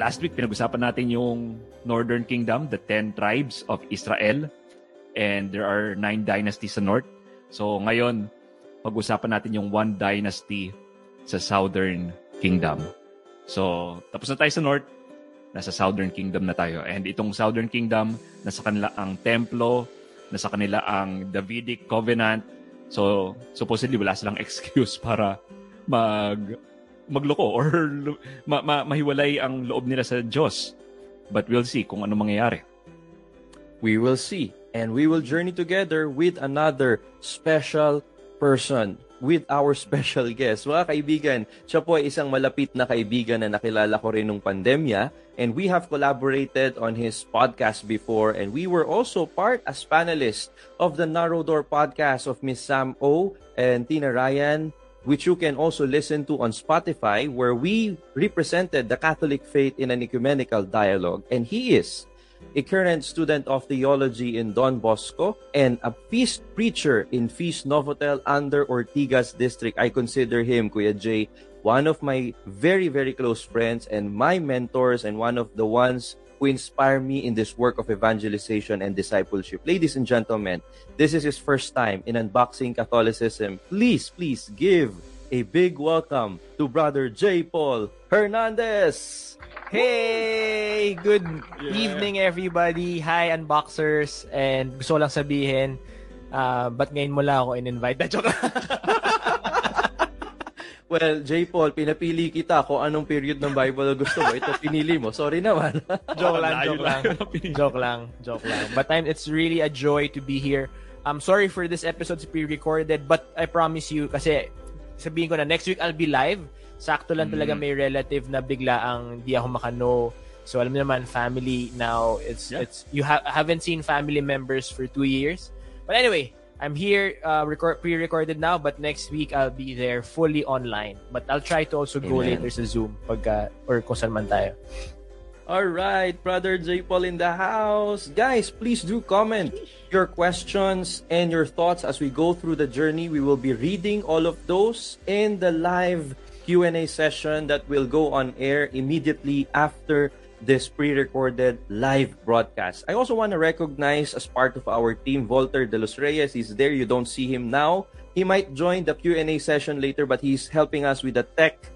Last week pinag-usapan natin yung Northern Kingdom, the 10 tribes of Israel. And there are nine dynasties sa north. So ngayon, pag-usapan natin yung one dynasty sa Southern Kingdom. So, tapos na tayo sa north, nasa Southern Kingdom na tayo. And itong Southern Kingdom, nasa kanila ang templo, nasa kanila ang Davidic covenant. So, supposedly wala silang excuse para mag magloko or ma, ma, mahiwalay ang loob nila sa Diyos. But we'll see kung ano mangyayari. We will see. And we will journey together with another special person with our special guest. Mga kaibigan, siya po ay isang malapit na kaibigan na nakilala ko rin nung pandemya and we have collaborated on his podcast before and we were also part as panelists of the Narrow Door podcast of Miss Sam O and Tina Ryan which you can also listen to on Spotify where we represented the Catholic faith in an ecumenical dialogue and he is a current student of theology in Don Bosco, and a feast preacher in Feast Novotel under Ortigas District. I consider him, Kuya Jay, one of my very, very close friends and my mentors and one of the ones who inspire me in this work of evangelization and discipleship. Ladies and gentlemen, this is his first time in Unboxing Catholicism. Please, please give a big welcome to Brother J. Paul Hernandez. Hey! Good yeah. evening, everybody. Hi, unboxers. And gusto ko lang sabihin, uh, ba't ngayon mo lang ako in-invite? Joke Well, J. Paul, pinapili kita kung anong period ng Bible gusto mo. Ito pinili mo. Sorry naman. joke lang, joke lang. joke lang, joke lang. But I'm, it's really a joy to be here. I'm sorry for this episode to be recorded, but I promise you, kasi sabihin ko na, next week I'll be live. Sakto lang talaga mm. may relative na bigla ang di ako makano. So alam niyo naman, family now, it's, yeah. it's you ha- haven't seen family members for two years. But anyway, I'm here uh, record, pre-recorded now, but next week I'll be there fully online. But I'll try to also go Amen. later sa Zoom pagka, or kung saan man tayo. All right, brother J. Paul in the house. Guys, please do comment your questions and your thoughts as we go through the journey. We will be reading all of those in the live Q&A session that will go on air immediately after this pre-recorded live broadcast. I also want to recognize as part of our team Volter de los Reyes. He's there. You don't see him now. He might join the Q&A session later but he's helping us with the tech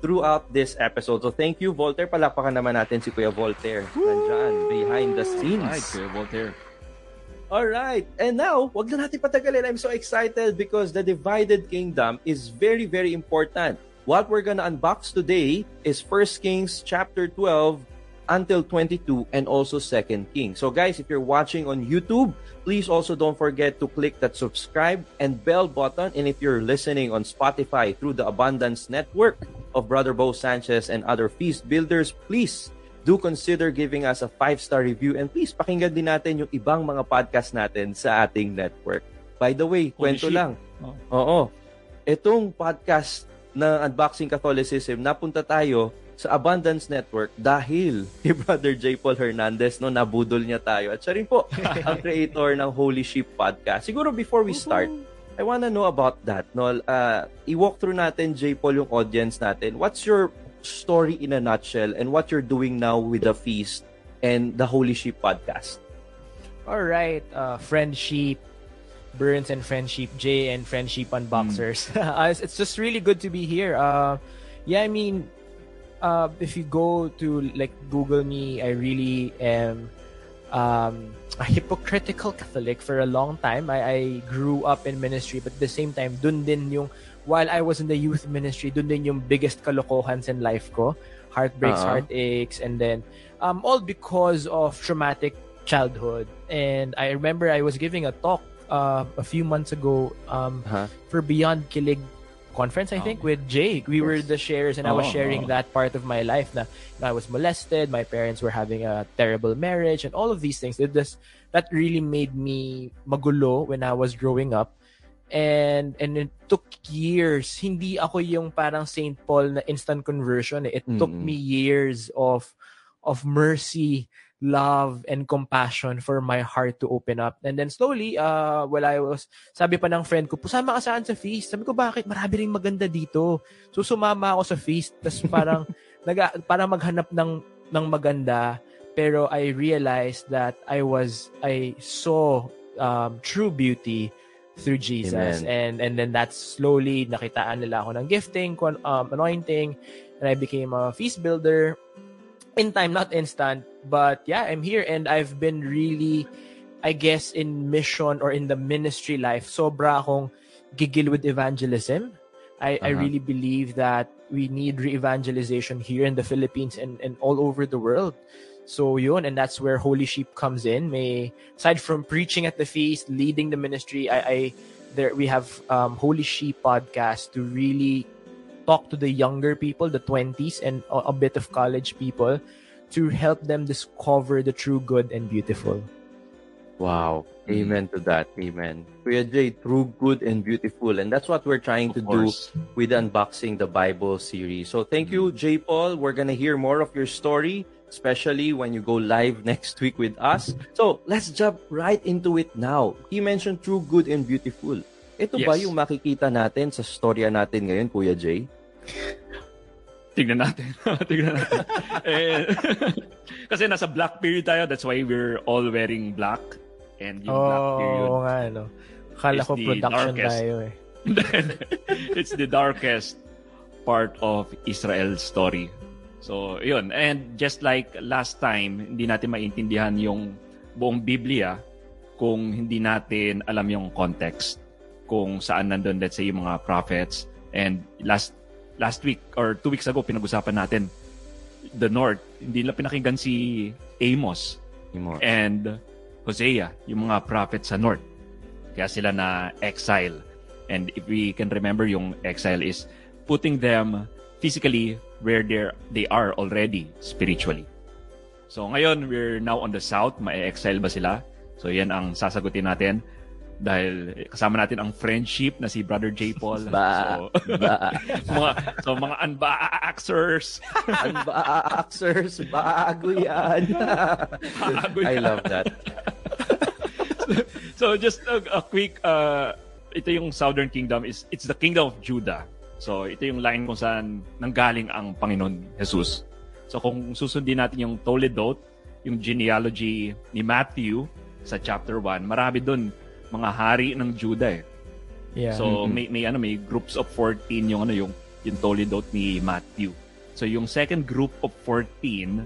throughout this episode. So thank you, Volter. Palapakan naman natin si Kuya Volter. Nandyan, behind the scenes. Hi, Kuya Volter. All right. And now, wag na natin patagalin. I'm so excited because the divided kingdom is very, very important. What we're gonna unbox today is 1 Kings chapter 12 until 22 and also 2nd King. So guys, if you're watching on YouTube, please also don't forget to click that subscribe and bell button. And if you're listening on Spotify through the Abundance Network of Brother Bo Sanchez and other feast builders, please do consider giving us a 5-star review and please pakinggan din natin yung ibang mga podcast natin sa ating network. By the way, Holy kwento shit. lang. Oh. Oo. Itong podcast na Unboxing Catholicism, napunta tayo sa Abundance Network dahil kay Brother J. Paul Hernandez, no, nabudol niya tayo. At siya rin po ang creator ng Holy Sheep Podcast. Siguro before we start, I wanna know about that. No? Uh, i-walk through natin, J. Paul, yung audience natin. What's your story in a nutshell and what you're doing now with the feast and the Holy Sheep Podcast? All right, uh, friendship, Burns and Friendship, J and Friendship Unboxers. Mm. it's just really good to be here. Uh, yeah, I mean, uh, if you go to like Google me, I really am um, a hypocritical Catholic for a long time. I, I grew up in ministry, but at the same time, dun din yung, while I was in the youth ministry, dun din yung biggest kalokohans in life ko. Heartbreaks, uh-huh. heartaches, and then um, all because of traumatic childhood. And I remember I was giving a talk uh, a few months ago um, uh-huh. for Beyond Kilig conference, I Oh. think, with Jake. We were the sharers, and I was Oh, sharing that part of my life. Na I was molested, my parents were having a terrible marriage, and all of these things. It just, that really made me magulo when I was growing up. And and it took years. Hindi ako yung parang St. Paul na instant conversion. eh. It took Mm-mm. me years of of mercy, love, and compassion for my heart to open up. And then slowly, uh, while I was, sabi pa ng friend ko, pusama ka saan sa feast? Sabi ko, bakit? Marami rin maganda dito. So sumama ako sa feast. Tapos parang, naga, parang maghanap ng, ng maganda. Pero I realized that I was, I saw um, true beauty through Jesus. Amen. And and then that's slowly nakitaan nila ako ng gifting, um, anointing, and I became a feast builder in time, not instant. But yeah, I'm here and I've been really, I guess, in mission or in the ministry life. Sobra akong gigil with evangelism. I, I Uh-huh. really believe that we need re-evangelization here in the Philippines and, and all over the world. So yun, and that's where Holy Sheep comes in. May aside from preaching at the feast, leading the ministry, I, I there we have um, Holy Sheep podcast to really talk to the younger people, the 20s and a, bit of college people to help them discover the true good and beautiful. Wow. Mm. Amen to that. Amen. Kuya Jay, true, good, and beautiful. And that's what we're trying to Of do course. with the Unboxing the Bible series. So thank you, J. Paul. We're gonna hear more of your story, especially when you go live next week with us. So let's jump right into it now. He mentioned true, good, and beautiful. Ito ba Yes. yung makikita natin sa storya natin ngayon, Kuya Jay? Tignan natin. Tignan natin. eh, kasi nasa black period tayo. That's why we're all wearing black. And yung black period, Oo nga, no. Kala is ko production darkest. tayo eh. it's the darkest part of Israel's story. So, yun. And just like last time, hindi natin maintindihan yung buong Biblia kung hindi natin alam yung context kung saan nandun, let's say, yung mga prophets. And last last week or two weeks ago, pinag-usapan natin the North. Hindi nila pinakinggan si Amos More. and Hosea, yung mga prophets sa north. Kaya sila na exile. And if we can remember, yung exile is putting them physically where they're, they are already spiritually. So ngayon, we're now on the south. Ma-exile ba sila? So yan ang sasagutin natin. Dahil kasama natin ang friendship na si Brother J. Paul. Ba, So, ba, mga, so mga unbaaxers. Unboxers, bago yan. Bago I yan. love that. so just a, a quick uh, ito yung Southern Kingdom is it's the kingdom of Judah. So ito yung line kung saan nanggaling ang Panginoon Jesus. So kung susundin natin yung Toledot, yung genealogy ni Matthew sa chapter 1, marami doon mga hari ng Judah eh. Yeah. So Mhm. may may ano may groups of 14 yung ano yung yung Toledot ni Matthew. So yung second group of 14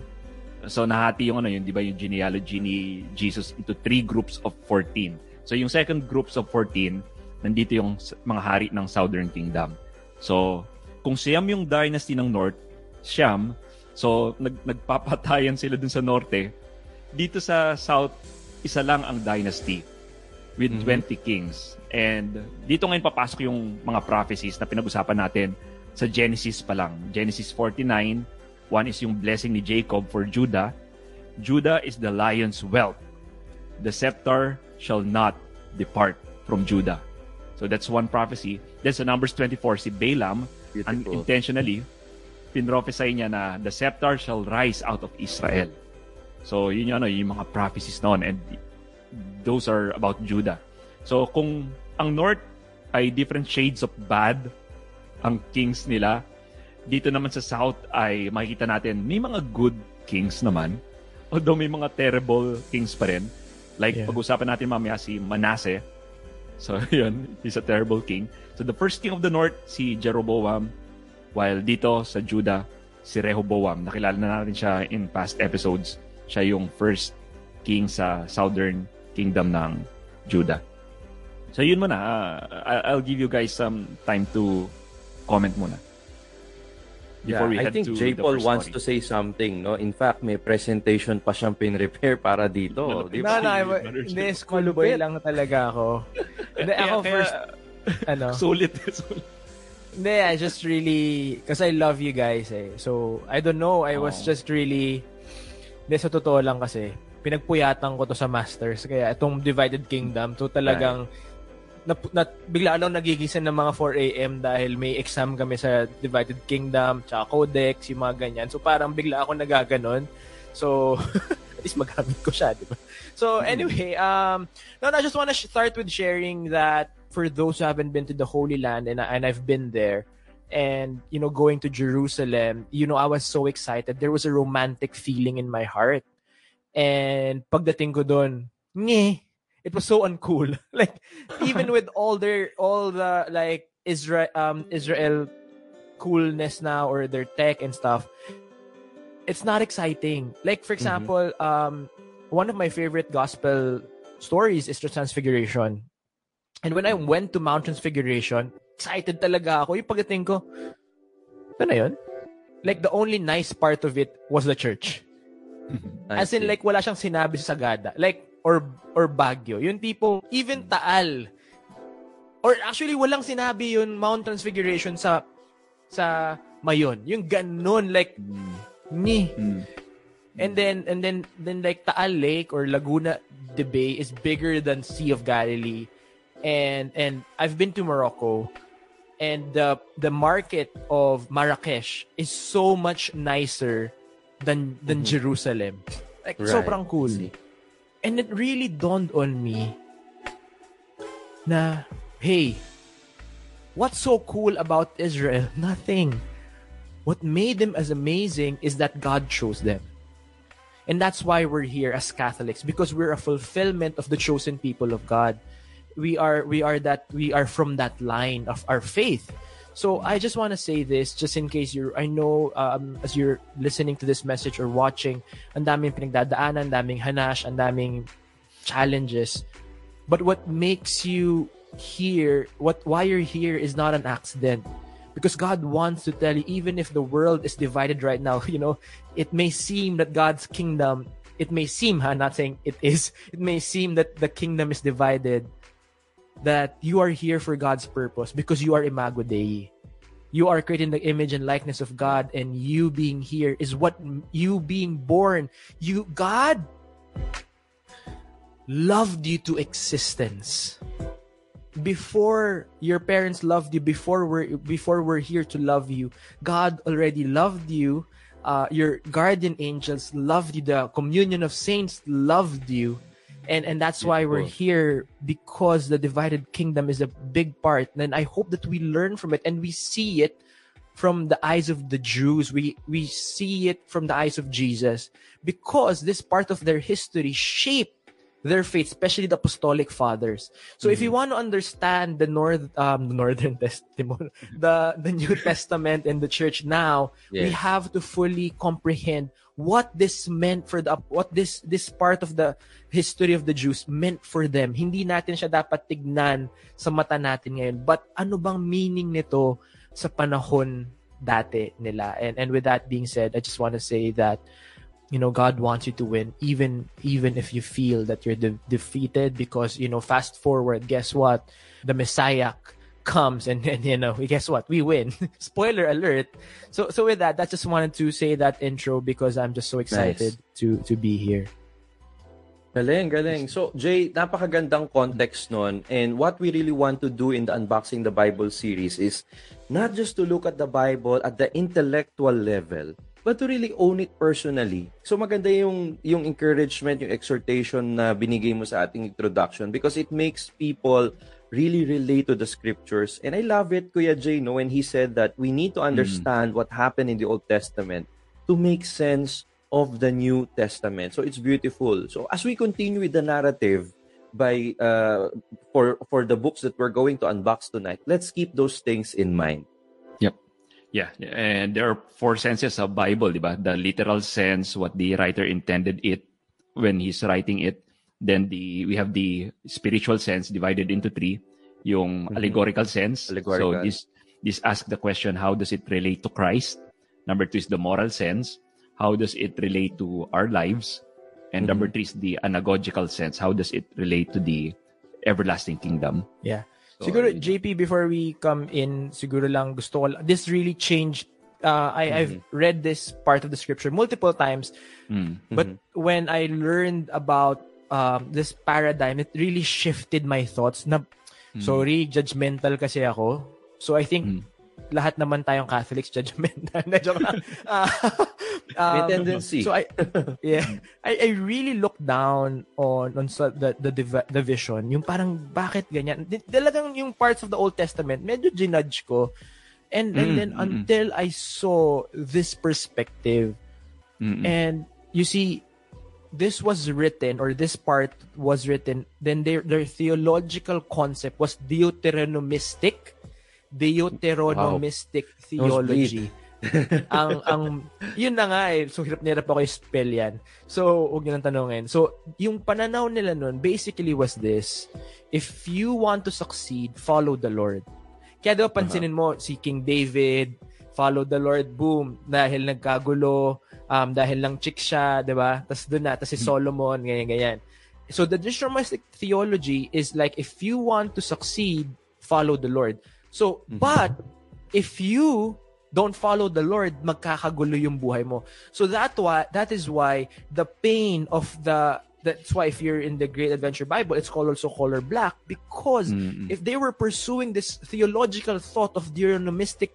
so nahati yung ano yun 'di ba yung genealogy ni Jesus into three groups of 14. So yung second groups of 14 nandito yung mga hari ng Southern Kingdom. So kung Siam yung dynasty ng North, Siam, so nag nagpapatayan sila dun sa norte. Dito sa South, isa lang ang dynasty with Mhm. 20 kings. And dito ngayon papasok yung mga prophecies na pinag-usapan natin sa Genesis pa lang. Genesis 49, one is yung blessing ni Jacob for Judah. Judah is the lion's whelp. The scepter shall not depart from Judah. So that's one prophecy. Then sa Numbers 24, si Balaam, Beautiful. unintentionally, pinrophesy niya na the scepter shall rise out of Israel. So yun yung, ano, yung mga prophecies noon. And those are about Judah. So kung ang North ay different shades of bad, ang kings nila, dito naman sa South ay makikita natin may mga good kings naman. Although may mga terrible kings pa rin. Like Yeah. pag-usapan natin mamaya si Manasseh. So yun, he's a terrible king. So the first king of the North, si Jeroboam. While dito sa Judah, si Rehoboam. Nakilala na natin siya in past episodes. Siya yung first king sa Southern Kingdom ng Judah. So yun muna. I- I'll give you guys some time to comment muna. Yeah, I head think to J. Paul wants story. to say something, no? In fact, may presentation pa siyang pin-repair para dito. Malapit. Di No, ba? no, Jay. school boy lang talaga ako. Hindi, ako Kaya- first, kaya- ano, Sulit. sulit. Hindi, I just really, because I love you guys eh. So, I don't know, I was Oh. just really, hindi, sa totoo lang kasi, pinagpuyatan ko to sa Masters. Kaya itong Divided Kingdom, to talagang, na, na, bigla lang nagigising ng mga 4 a.m. dahil may exam kami sa Divided Kingdom, tsaka Codex, yung mga ganyan. So, parang bigla ako nagaganon. So, at least magamit ko siya, di ba? So, anyway, um, no, no, I just want to start with sharing that for those who haven't been to the Holy Land, and, and I've been there, and, you know, going to Jerusalem, you know, I was so excited. There was a romantic feeling in my heart. And pagdating ko doon, nye, it was so uncool. like, even with all their, all the, like, Israel, um, Israel coolness now or their tech and stuff, it's not exciting. Like, for example, um, one of my favorite gospel stories is the Transfiguration. And when I went to Mount Transfiguration, excited talaga ako. Yung pagdating ko, na yun? Like, the only nice part of it was the church. I As in, like, wala siyang sinabi sa Sagada. Like, or, or Baguio. Yung tipong, even Taal. Or actually, walang sinabi yun Mount Transfiguration sa, sa Mayon. Yung ganun, like, ni. Mm. And then, and then, then like Taal Lake or Laguna de Bay is bigger than Sea of Galilee. And, and I've been to Morocco and the, the market of Marrakesh is so much nicer than, than mm-hmm. Jerusalem. Like, Right. sobrang cool. And it really dawned on me na, hey, what's so cool about Israel? Nothing. What made them as amazing is that God chose them. And that's why we're here as Catholics because we're a fulfillment of the chosen people of God. We are we are that we are from that line of our faith. So I just want to say this just in case you're I know um, as you're listening to this message or watching, ang daming pinagdadaanan, daming hanash, ang daming challenges. But what makes you here, what why you're here is not an accident. Because God wants to tell you, even if the world is divided right now, you know, it may seem that God's kingdom, it may seem, huh, not saying it is, it may seem that the kingdom is divided, that you are here for God's purpose because you are Imago Dei. You are creating the image and likeness of God, and you being here is what you being born. You, God loved you to existence before your parents loved you before we're before we're here to love you god already loved you uh, your guardian angels loved you the communion of saints loved you and and that's why we're here because the divided kingdom is a big part and i hope that we learn from it and we see it from the eyes of the Jews. We we see it from the eyes of Jesus because this part of their history shaped their faith, especially the apostolic fathers. So if you want to understand the north um northern testimony, the the New Testament and the church now, we have to fully comprehend what this meant for the what this this part of the history of the Jews meant for them. Hindi natin siya dapat tignan sa mata natin ngayon. But ano bang meaning nito sa panahon dati nila? And and with that being said, I just want to say that you know God wants you to win even even if you feel that you're de- defeated because you know fast forward guess what the Messiah comes and then you know guess what we win spoiler alert so so with that I just wanted to say that intro because I'm just so excited to to be here Galing, galing. So, Jay, napakagandang context nun. And what we really want to do in the Unboxing the Bible series is not just to look at the Bible at the intellectual level, but to really own it personally. So, maganda yung, yung encouragement, yung exhortation na binigay mo sa ating introduction because it makes people really relate to the scriptures. And I love it, Kuya Jay, no, when he said that we need to understand what happened in the Old Testament to make sense of the New Testament. So it's beautiful. So as we continue with the narrative by uh, for for the books that we're going to unbox tonight, let's keep those things in mind. Yep. Yeah, and there are four senses of Bible, di ba? The literal sense, what the writer intended it when he's writing it. Then the we have the spiritual sense divided into three. Yung Mhm. allegorical sense. Allegorical. So this this asks the question, how does it relate to Christ? Number two is the moral sense. How does it relate to our lives? And number three is the anagogical sense. How does it relate to the everlasting kingdom? Yeah. So, siguro yun. JP before we come in, siguro lang gusto ko this really changed uh, I I've Mm-hmm. read this part of the scripture multiple times Mm. but Mm-hmm. when I learned about um, this paradigm it really shifted my thoughts na sorry judgmental kasi ako so I think Mm. lahat naman tayong Catholics judgmental na joke lang. May um, tendency. So I yeah, I, I really look down on on the the div- the vision. Yung parang bakit ganyan? Talagang yung parts of the Old Testament medyo ginudge ko. And and Mm, then mm, mm. until I saw this perspective Mm-mm. and you see this was written or this part was written then their their theological concept was deuteronomistic deuteronomistic theology. Ang ang yun na nga eh. So hirap na hirap ako i-spell yan. So huwag niyo nang tanungin. So yung pananaw nila nun basically was this. If you want to succeed follow the Lord. Kaya daw pansinin mo si King David follow the Lord boom dahil nagkagulo um dahil lang chick siya 'di ba? Tas doon na tas si Solomon ganyan ganyan. So the Deuteronomistic theology is like if you want to succeed follow the Lord. So but if you don't follow the Lord, magkakagulo yung buhay mo. So that why that is why the pain of the that's why if you're in the Great Adventure Bible, it's called also color black because Mm-mm. if they were pursuing this theological thought of Deuteronomistic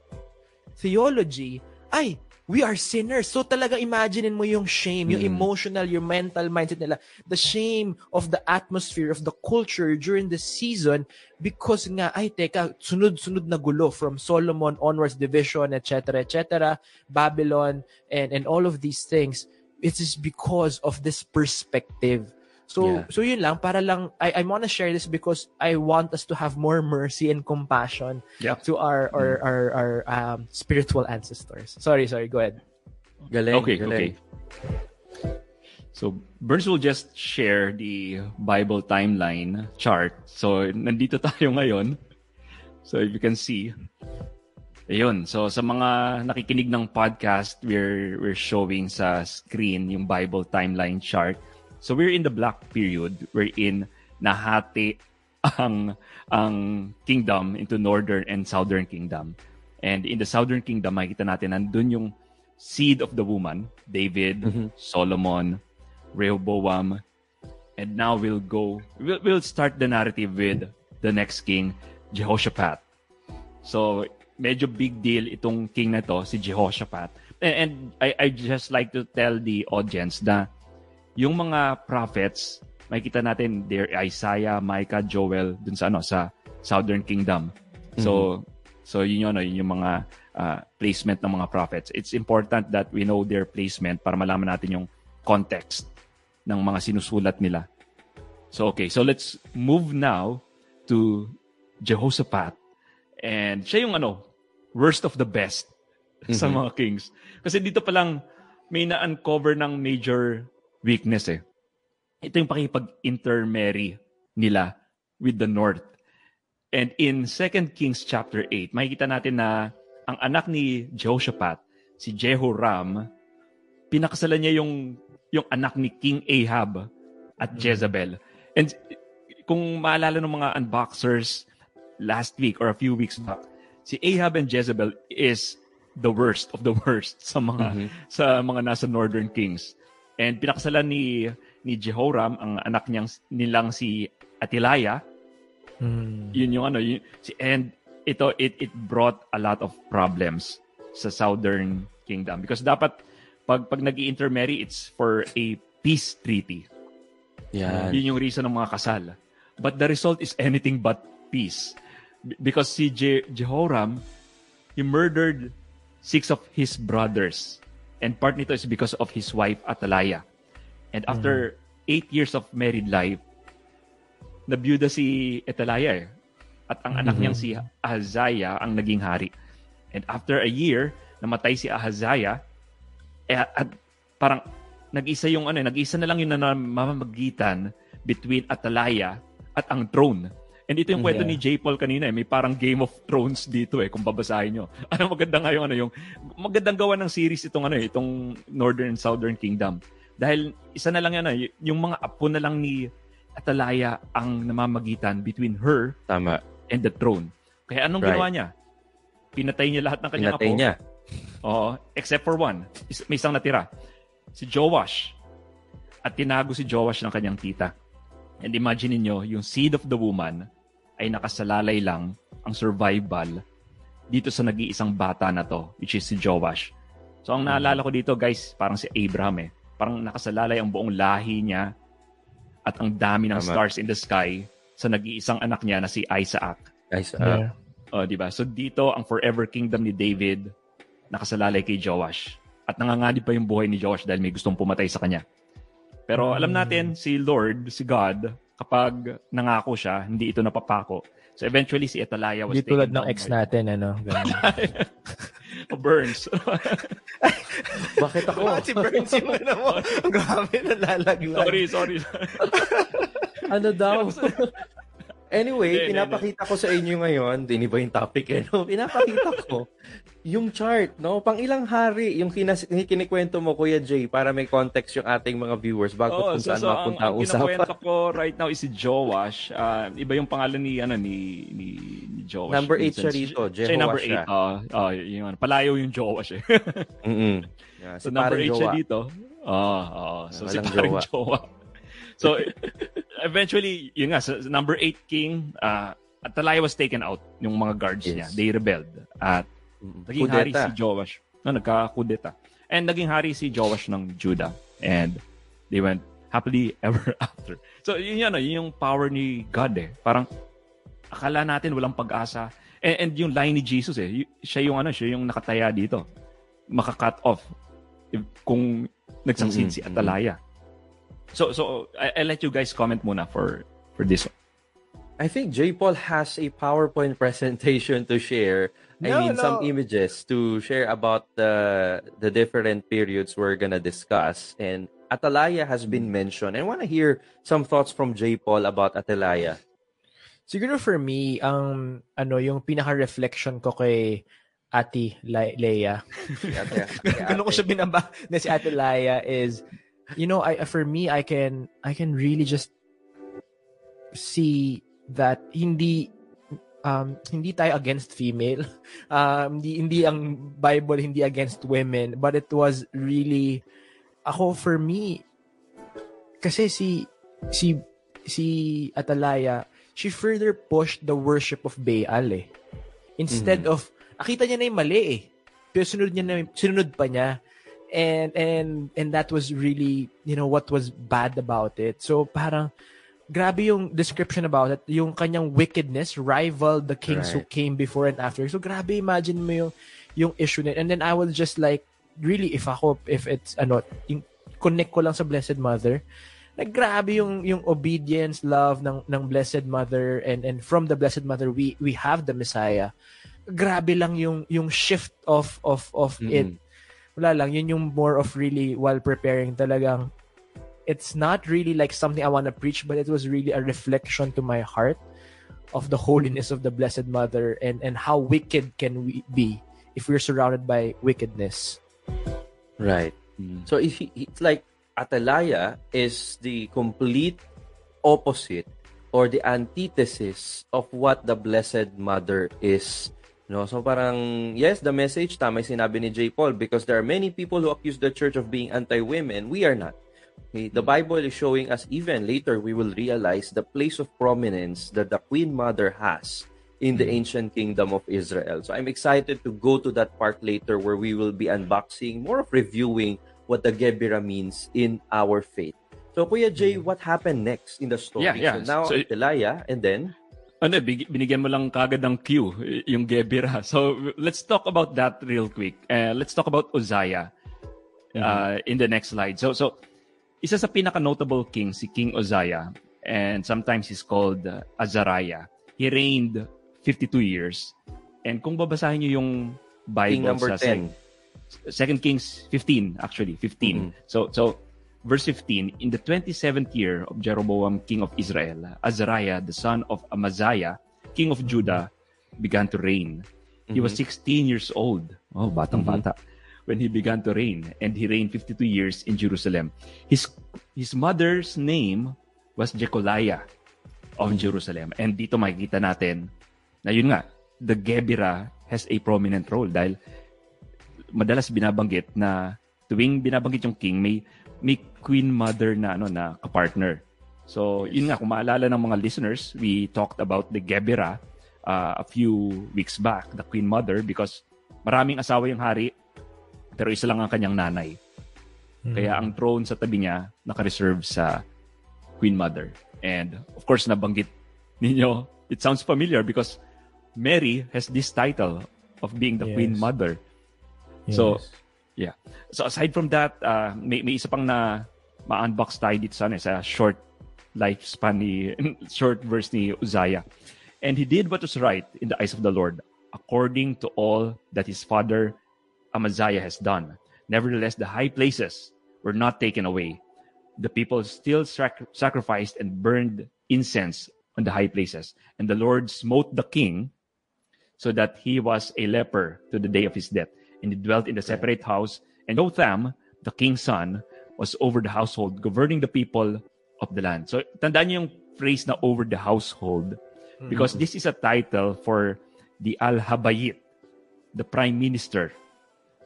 theology, ay, we are sinners. So talaga imaginein mo yung shame, yung Mm. emotional, yung mental mindset nila, the shame of the atmosphere, of the culture during the season because nga, ay, teka, sunod-sunod na gulo from Solomon onwards, division, etc., etc., Babylon, and, and all of these things. It is because of this perspective. So, Yeah. so yun lang, para lang, I, I want to share this because I want us to have more mercy and compassion Yeah. to our, our, our, our um, spiritual ancestors. Sorry, sorry, go ahead. Galing, Okay, galing. okay. So, Burns will just share the Bible timeline chart. So, nandito tayo ngayon. So, if you can see. Ayun. So, sa mga nakikinig ng podcast, we're, we're showing sa screen yung Bible timeline chart. So, we're in the black period wherein nahati ang ang kingdom into northern and southern kingdom. And in the southern kingdom, makikita natin nandun yung seed of the woman, David, Solomon, Rehoboam, and now we'll go, we'll, we'll start the narrative with the next king, Jehoshaphat. So, medyo big deal itong king na to, si Jehoshaphat. And, and I, I just like to tell the audience na yung mga prophets, makikita natin there Isaiah, Micah, Joel dun sa ano sa Southern Kingdom. So so yun yun, ano, yun yung mga ah, placement ng mga prophets. It's important that we know their placement para malaman natin yung context ng mga sinusulat nila. So okay, so let's move now to Jehoshaphat. And siya yung ano, worst of the best sa mga kings. Kasi dito pa lang may na-uncover ng major weakness eh. Ito yung pakipag-intermarry nila with the North. And in 2 Kings chapter 8, makikita natin na ang anak ni Jehoshaphat, si Jehoram, pinakasalan niya yung yung anak ni King Ahab at Jezebel. And kung maalala ng mga unboxers last week or a few weeks back, si Ahab and Jezebel is the worst of the worst sa mga sa mga nasa Northern Kings. And pinakasalan ni ni Jehoram ang anak niyang nilang si Atilaya. Yun yung ano, yun, si and ito it it brought a lot of problems sa Southern Kingdom because dapat pag pag nag-intermarry it's for a peace treaty. Yan. Yun yung reason ng mga kasal. But the result is anything but peace. Because si Je- Jehoram, he murdered six of his brothers. And part nito is because of his wife Atalaya. And after eight years of married life, nabiyuda si Atalaya eh. At ang anak niyang si Ahaziah ang naging hari. And after a year, namatay si Ahaziah, eh, at parang nag-isa yung ano, eh, nag-isa na lang yung namamagitan between Atalaya at ang throne. And ito yung kwento Yeah. ni J. Paul kanina eh. May parang Game of Thrones dito eh, kung babasahin nyo. Ano maganda nga yung ano, yung magandang gawa ng series itong ano eh, itong Northern and Southern Kingdom. Dahil isa na lang yan, y- yung mga apo na lang ni Atalaya ang namamagitan between her Tama. and the throne. Kaya anong Right. ginawa niya? Pinatay niya lahat ng kanyang Pinatay apo. niya. Oo, except for one. May isang natira. Si Joash. At tinago si Joash ng kanyang tita. And imagine niyo yung seed of the woman ay nakasalalay lang ang survival dito sa nag-iisang bata na to, which is si Joash. So ang naalala ko dito, guys, parang si Abraham eh. Parang nakasalalay ang buong lahi niya at ang dami ng Tama. stars in the sky sa nag-iisang anak niya na si Isaac. Guys, uh, Yeah. Oh, di ba? So dito ang forever kingdom ni David nakasalalay kay Joash. At nanganganib pa yung buhay ni Joash dahil may gustong pumatay sa kanya. Pero alam natin, si Lord, si God, kapag nangako siya, hindi ito napapako. So eventually si Atalaya was Hindi tulad ng ex by- natin, ano. Ganun. Oh, Burns. bakit ako? si Burns yung ano mo. Grabe, nalalaglag. sorry, sorry. ano daw? Anyway, Hindi, hindi, pinapakita ko sa inyo ngayon, din iba yung topic eh, no? Pinapakita ko yung chart, no? Pang ilang hari, yung kinas- kinikwento mo, Kuya Jay, para may context yung ating mga viewers bago Oo, kung so, saan so mapunta ang ang usapan. kinakwento ko right now is si Joash. Ah, iba yung pangalan ni ano ni ni, ni Joash. Number eight Minsan, siya rito, Siya yung number Jehoash 8. siya. Oh, oh, yung palayo yung Joash eh. Mm-mm. Yeah, So si number parang 8 siya dito. Oo, oo. So si Walang parang jowa. jowa. So eventually, yun nga, sa number 8 king, uh, Atalaya was taken out, yung mga guards Yes. niya. They rebelled. At naging hari Kudeta. si Joash. No, nagka-kudeta. And naging hari si Joash ng Judah. And they went happily ever after. So yun yan, yun yung power ni God eh. Parang akala natin walang pag-asa. And, and yung line ni Jesus eh, siya yung ano, siya yung nakataya dito. Maka-cut off if, kung nagsangsin Mm-mm, si Atalaya. So so I, I let you guys comment muna for for this one. I think J. Paul has a PowerPoint presentation to share. I No, mean, no. some images to share about the the different periods we're gonna discuss. And Atalaya has been mentioned. I want to hear some thoughts from J. Paul about Atalaya. Siguro for me, ang ano, yung pinaka-reflection ko kay Ate Le- Leia. Ano ko siya binaba na si Ate Leia is, you know, I for me, I can I can really just see that hindi um hindi tayo against female. Um hindi hindi ang Bible hindi against women, but it was really ako for me kasi si si si Atalaya, she further pushed the worship of Baal eh. Instead of nakita niya na yung mali eh. Pero sunod niya na sinunod pa niya. And and and that was really, you know, what was bad about it. So parang grabe yung description about it. Yung kanyang wickedness rivaled the kings who came before and after. So grabe imagine mo yung yung issue na. And then I was just like really if ako if it's ano yung connect ko lang sa Blessed Mother naggrabe yung yung obedience love ng ng Blessed Mother and and from the Blessed Mother we we have the Messiah grabe lang yung yung shift of of of it Mm-mm. Wala lang yun yung more of really while preparing talagang it's not really like something I want to preach but it was really a reflection to my heart of the holiness of the Blessed Mother and and how wicked can we be if we're surrounded by wickedness Right. Mm. So if he, it's like Atalaya is the complete opposite or the antithesis of what the Blessed Mother is. No, so parang yes, the message tama sinabi ni J. Paul because there are many people who accuse the church of being anti-women. We are not. Okay? The Bible is showing us even later we will realize the place of prominence that the Queen Mother has in the ancient kingdom of Israel. So I'm excited to go to that part later where we will be unboxing, more of reviewing what the Gebira means in our faith. So Kuya Jay, what happened next in the story? Yeah, yeah. So now So- Elijah and then Ano, binigyan mo lang kagad ng cue, yung Gebira. So, let's talk about that real quick. Uh, let's talk about Uzziah uh, in the next slide. So, so isa sa pinaka-notable king, si King Uzziah, and sometimes he's called uh, Azariah. He reigned 52 years. And kung babasahin niyo yung Bible King number sa 10. Second Kings 15 actually 15 so so verse 15 in the 27th year of Jeroboam king of Israel Azariah the son of Amaziah king of Judah began to reign. He was 16 years old. Oh batang bata. When he began to reign and he reigned 52 years in Jerusalem. His his mother's name was Jecoliah of Jerusalem. And dito makikita natin Na yun nga, the Gebira has a prominent role dahil madalas binabanggit na tuwing binabanggit yung king, may may queen mother na ano na kapartner. So, yes. yun nga kung maalala ng mga listeners, we talked about the Gebira uh, a few weeks back, the queen mother because maraming asawa yung hari pero isa lang ang kanyang nanay. Mm-hmm. Kaya ang throne sa tabi niya naka-reserve sa queen mother. And of course nabanggit ninyo, it sounds familiar because Mary has this title of being the yes. queen mother. Yes. So, yeah. So aside from that, uh, may, may isa pang na ma-unbox tayo dito sa, sa short lifespan ni, short verse ni Uzziah. And he did what was right in the eyes of the Lord, according to all that his father Amaziah has done. Nevertheless, the high places were not taken away. The people still sac- sacrificed and burned incense on the high places. And the Lord smote the king so that he was a leper to the day of his death and he dwelt in the separate house. And Jotham, the king's son, was over the household, governing the people of the land. So, tandaan niyo yung phrase na over the household because mm-hmm. this is a title for the Al-Habayit, the prime minister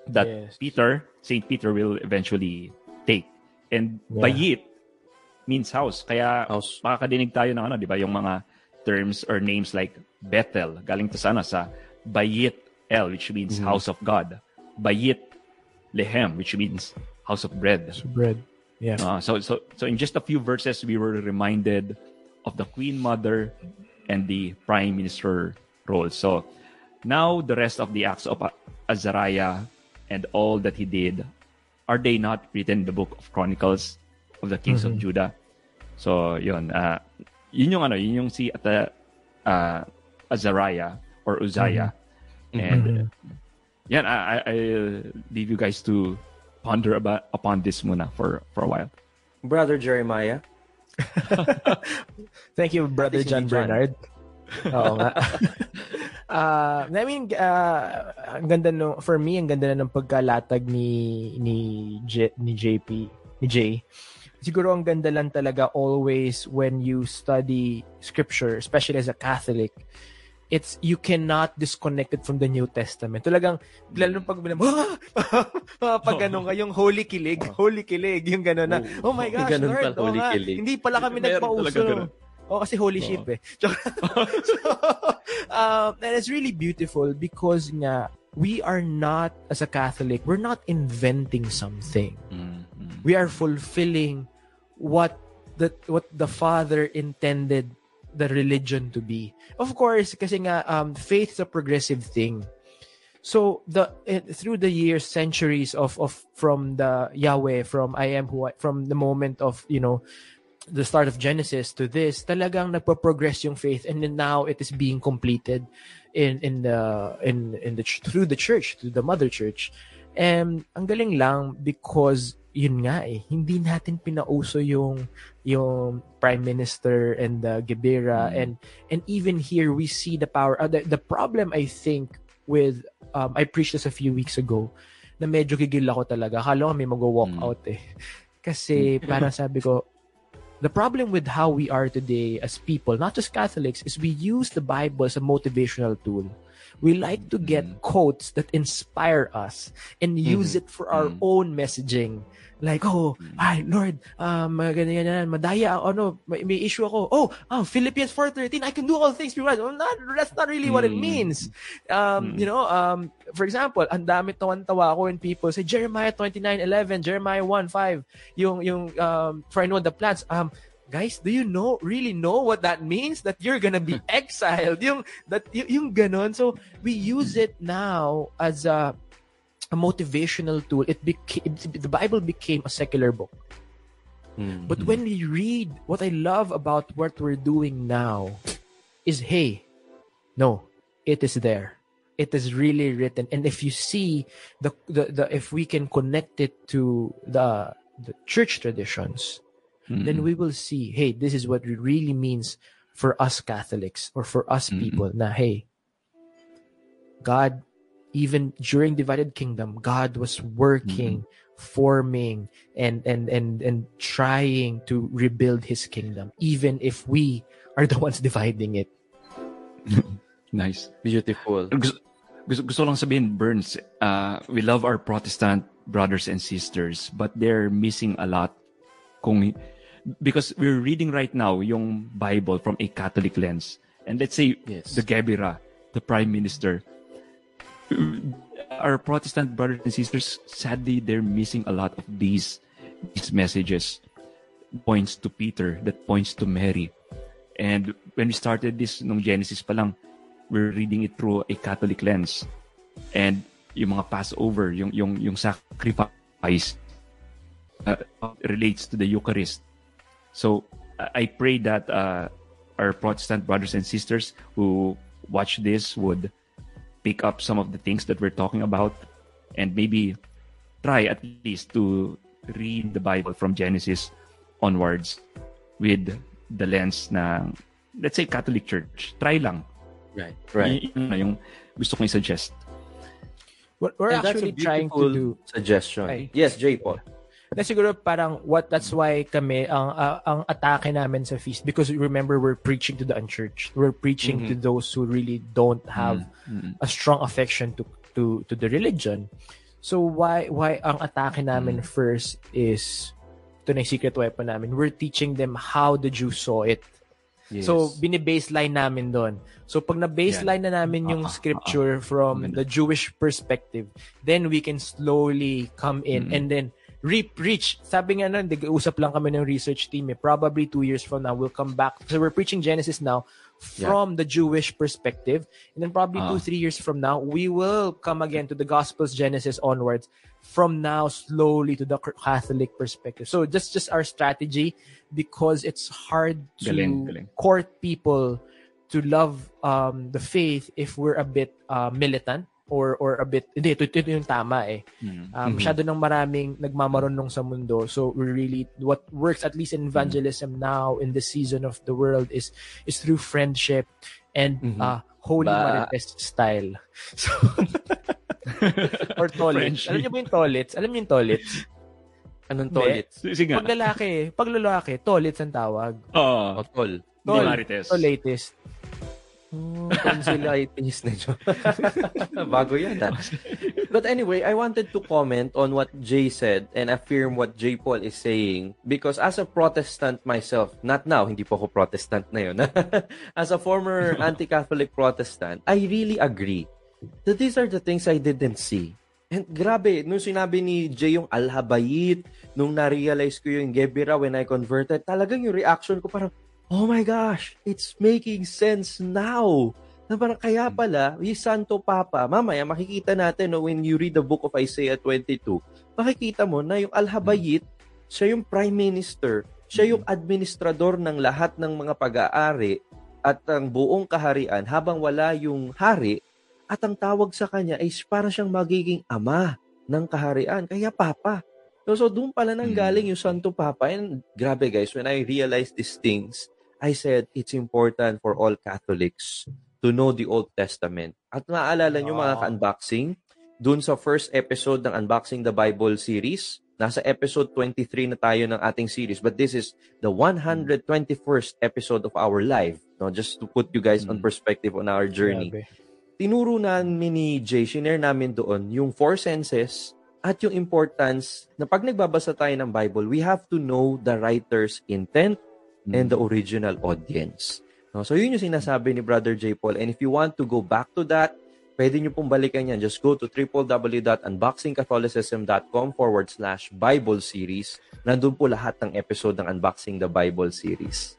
that yes. Peter, Saint Peter will eventually take. And yeah. Bayit means house. Kaya house. makakadinig tayo ng ano, 'di ba, yung mga terms or names like Bethel, galing to sana sa Bayit El, which means mm-hmm. house of God. Bayit Lehem, which means house of bread. House of bread. Yeah. Uh, so so so in just a few verses we were reminded of the queen mother and the prime minister role. So now the rest of the acts of Azariah and all that he did are they not written in the book of Chronicles of the kings mm-hmm. of Judah? So yun, uh, yun yung ano, yun yung si uh, uh, Azariah or Uzziah. Mm-hmm. And mm-hmm. yeah, I, I leave you guys to ponder about upon this muna for for a while. Brother Jeremiah. Thank you, Brother John, John Bernard. Oo nga. uh, I mean, uh, ang ganda no, for me, ang ganda na ng pagkalatag ni ni J, ni JP, ni Jay. Siguro ang ganda lang talaga always when you study scripture, especially as a Catholic, it's you cannot disconnect it from the New Testament. Talagang lalo pag binam, ah! pag ganun ka, yung holy kilig, holy kilig, yung gano'n na, oh, oh my gosh, ganun Lord, oh, nga, hindi pala kami nagpauso. Oh, kasi holy oh. ship eh. so, um, and it's really beautiful because nga, we are not, as a Catholic, we're not inventing something. Mm-hmm. We are fulfilling what the what the Father intended the religion to be. Of course, kasi nga um, faith is a progressive thing. So the eh, through the years, centuries of of from the Yahweh, from I am who I, from the moment of you know the start of Genesis to this, talagang nagpo-progress yung faith, and then now it is being completed in in the in in the through the church, through the mother church. And ang galing lang because yun nga eh, hindi natin pinauso yung yung prime minister and the Gebera mm. and and even here we see the power uh, the, the problem I think with um, I preached this a few weeks ago na medyo gigil ako talaga. Akala ko may mag-walk mm. out eh. Kasi para sabi ko, the problem with how we are today as people, not just Catholics, is we use the Bible as a motivational tool. We like to get mm. quotes that inspire us and use mm. it for our mm. own messaging. Like, oh, mm. ay, Lord, um, ganyan, ganyan, madaya, ano, may, may issue ako. Oh, oh, Philippians 4.13, I can do all things through Christ. Well, not, that's not really what it mm. means. Um. You know, um, for example, ang dami tawan-tawa ako when people say, Jeremiah 29.11, Jeremiah 1.5, yung, yung, um, for I know the plans, um, guys, do you know, really know what that means? That you're gonna be exiled. Yung, that, yung, yung ganon. So, we use it now as a, a motivational tool. It became the Bible became a secular book. Mm-hmm. But when we read, what I love about what we're doing now is, hey, no, it is there. It is really written, and if you see the the, the if we can connect it to the the church traditions, mm-hmm. then we will see, hey, this is what it really means for us Catholics or for us mm-hmm. people. Na hey, God even during divided kingdom god was working mm-hmm. forming and and and and trying to rebuild his kingdom even if we are the ones dividing it Nice. Beautiful. Gusto, gusto, gusto lang sabihin, Burns, uh, we love our Protestant brothers and sisters, but they're missing a lot kung because we're reading right now yung Bible from a Catholic lens. And let's say Yes. the Gebira, the Prime Minister, our Protestant brothers and sisters, sadly, they're missing a lot of these these messages. Points to Peter, that points to Mary. And when we started this nung Genesis pa lang, we're reading it through a Catholic lens. And yung mga Passover, yung yung yung sacrifice uh, relates to the Eucharist. So I I pray that uh, our Protestant brothers and sisters who watch this would pick up some of the things that we're talking about and maybe try at least to read the Bible from Genesis onwards with the lens na let's say Catholic Church. Try lang. Right. Right. Y- yun na yung gusto kong i-suggest. What we're And that's a actually trying to do suggestion. Ay. Yes, J. Paul. Na siguro parang what that's why kami ang uh, ang atake namin sa feast because remember we're preaching to the unchurched. We're preaching to those who really don't have a strong affection to to to the religion. So why why ang atake namin first is ito na secret weapon namin. We're teaching them how the Jews saw it. Yes. So, bini-baseline namin doon. So, pag na-baseline na namin yung ah, scripture from Maganda. the Jewish perspective, then we can slowly come in and then re-preach. Sabi nga nun, usap lang kami ng research team eh, probably two years from now, we'll come back. So, we're preaching Genesis now from the Jewish perspective. And then probably two, Ah. three years from now, we will come again to the Gospels, Genesis onwards. From now, slowly to the Catholic perspective. So, just just our strategy because it's hard to Galing, galing. court people to love um, the faith if we're a bit uh, militant or or a bit hindi ito, ito yung tama eh. Um, masyado nang maraming nagmamarunong sa mundo. So we really what works at least in evangelism now in the season of the world is is through friendship and uh, holy Ba- marites style. So or Friendship. alam niyo ba yung tolets alam niyo yung tolets Anong toilet? Sige nga. pag lalaki pag lalaki tolets ang tawag. Oh, O, tol. Tol. marites. so latest Oh, tonsillitis na dyan. Bago yan. ah. But anyway, I wanted to comment on what Jay said and affirm what Jay Paul is saying because as a Protestant myself, not now, hindi po ako Protestant na yun. as a former anti-Catholic Protestant, I really agree that these are the things I didn't see. And grabe, nung sinabi ni Jay yung alhabayit, nung na-realize ko yung Gebira when I converted, talagang yung reaction ko parang, oh my gosh, it's making sense now. Na parang kaya pala, yung Santo Papa, mamaya makikita natin no, when you read the book of Isaiah 22, makikita mo na yung Alhabayit, siya yung prime minister, siya yung administrador ng lahat ng mga pag-aari at ang buong kaharian habang wala yung hari at ang tawag sa kanya ay para siyang magiging ama ng kaharian. Kaya Papa. So, so doon pala nang galing yung Santo Papa. And grabe guys, when I realized these things, I said it's important for all Catholics to know the Old Testament. At maaalala nyo mga Wow. ka-unboxing, dun sa first episode ng Unboxing the Bible series, nasa episode 23 na tayo ng ating series. But this is the 121st episode of our live. No, just to put you guys on Mm. perspective on our journey Grabe. tinuro namin ni Jay, shinare namin doon yung four senses at yung importance na pag nagbabasa tayo ng Bible, we have to know the writer's intent and the original audience. No? So yun yung sinasabi ni Brother J. Paul. And if you want to go back to that, pwede nyo pong balikan yan. Just go to www.unboxingcatholicism.com forward slash Bible series. Nandun po lahat ng episode ng Unboxing the Bible series.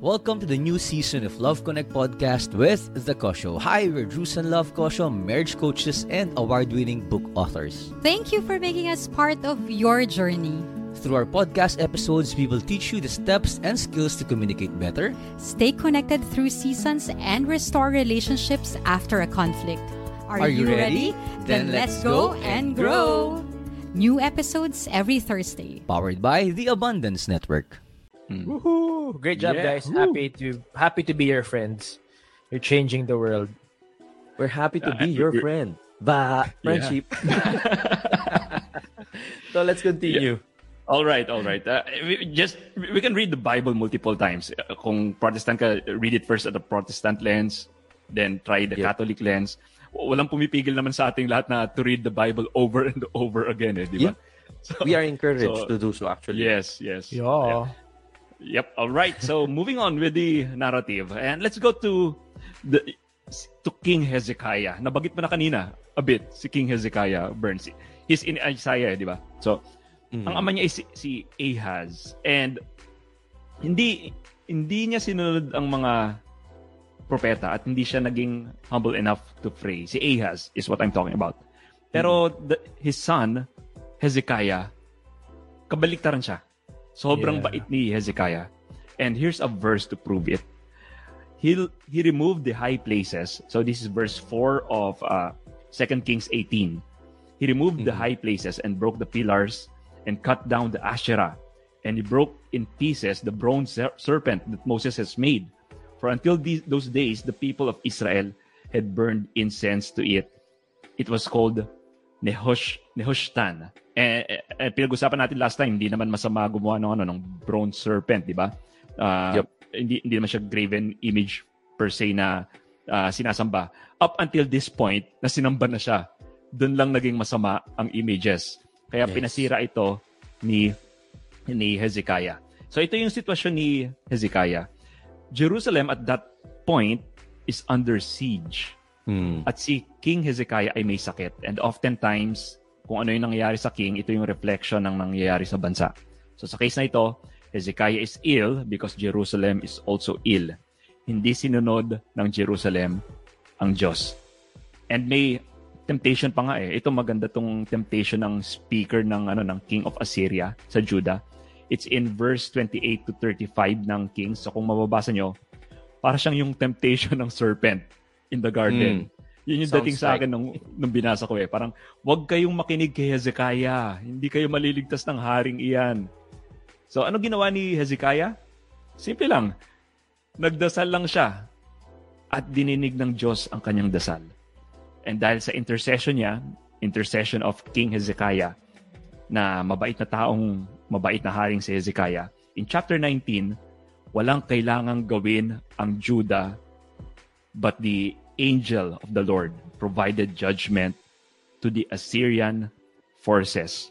Welcome to the new season of Love Connect podcast with The Kosho. Hi, we're Drews and Love Kosho, marriage coaches and award-winning book authors. Thank you for making us part of your journey. Through our podcast episodes, we will teach you the steps and skills to communicate better, Stay connected through seasons and restore relationships after a conflict. Are you ready? Then let's go and grow. New episodes every Thursday. powered by the Abundance Network. Woohoo! Great job, Yeah. guys. Happy to happy to be your friends. You're changing the world. We're happy to be Uh, your friend. Ba, friendship. so let's continue. All right, all right. Uh, we, just we can read the Bible multiple times. Uh, Kung Protestant ka, read it first at the Protestant lens. then try the Yep. Catholic lens. W- Walang pumipigil naman sa ating lahat na to read the Bible over and over again, eh, di ba? So, We are encouraged So, to do so actually. yes, yes. Yeah. Yep. All right. So moving on with the narrative, and let's go to the to King Hezekiah. Nabagit mo na kanina a bit si King Hezekiah Burns. He's in Isaiah, di ba? So Mhm. ang ama niya is si, si Ahaz and hindi hindi niya sinunod ang mga propeta at hindi siya naging humble enough to pray. Si Ahaz is what I'm talking about. Pero the, his son, Hezekiah, kabaliktaran siya. Sobrang Yeah. bait ni Hezekiah. And here's a verse to prove it. He he removed the high places. So this is verse 4 of uh, 2 Kings 18. He removed the Mhm. high places and broke the pillars and cut down the Asherah. And he broke in pieces the bronze ser- serpent that Moses has made. For until these, those days, the people of Israel had burned incense to it. It was called Nehush, Nehushtan. Eh, eh, eh, pinag-usapan natin last time, hindi naman masama gumawa ng, ano, ng bronze serpent, di ba? Ah, Yep. Hindi, hindi naman siya graven image per se na ah, sinasamba. Up until this point, na sinamba na siya, doon lang naging masama ang images. Kaya Yes. pinasira ito ni ni Hezekiah. So ito yung sitwasyon ni Hezekiah. Jerusalem at that point is under siege. Hmm. At si King Hezekiah ay may sakit. And oftentimes, kung ano yung nangyayari sa king, ito yung reflection ng nangyayari sa bansa. So sa case na ito, Hezekiah is ill because Jerusalem is also ill. Hindi sinunod ng Jerusalem ang Diyos. And may temptation pa nga eh. Ito maganda tong temptation ng speaker ng ano ng King of Assyria sa Judah. It's in verse 28 to 35 ng Kings. So kung mababasa nyo, para siyang yung temptation ng serpent in the garden. Yun yung Sounds dating sa akin nung, nung binasa ko eh. Parang, wag kayong makinig kay Hezekiah. Hindi kayo maliligtas ng haring iyan. So, ano ginawa ni Hezekiah? Simple lang. Nagdasal lang siya at dininig ng Diyos ang kanyang dasal. And dahil sa intercession niya, intercession of King Hezekiah, na mabait na taong mabait na haring si Hezekiah, in chapter 19, walang kailangang gawin ang Judah but the angel of the Lord provided judgment to the Assyrian forces.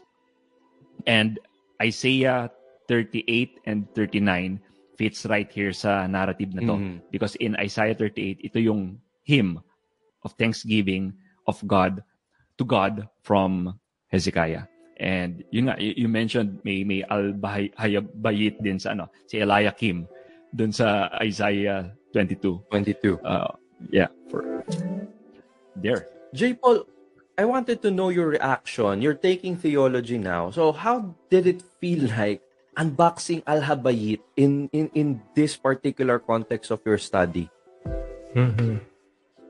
And Isaiah 38 and 39 fits right here sa narrative na to. Mhm. Because in Isaiah 38, ito yung hymn of thanksgiving of God to God from Hezekiah. And yun nga, you mentioned may may al-Hayabayit din sa ano, si Eliakim dun sa Isaiah 22. 22. Uh, yeah, for there. J. Paul, I wanted to know your reaction. You're taking theology now. So how did it feel like unboxing Al-Habayit in, in, in this particular context of your study? Mhm.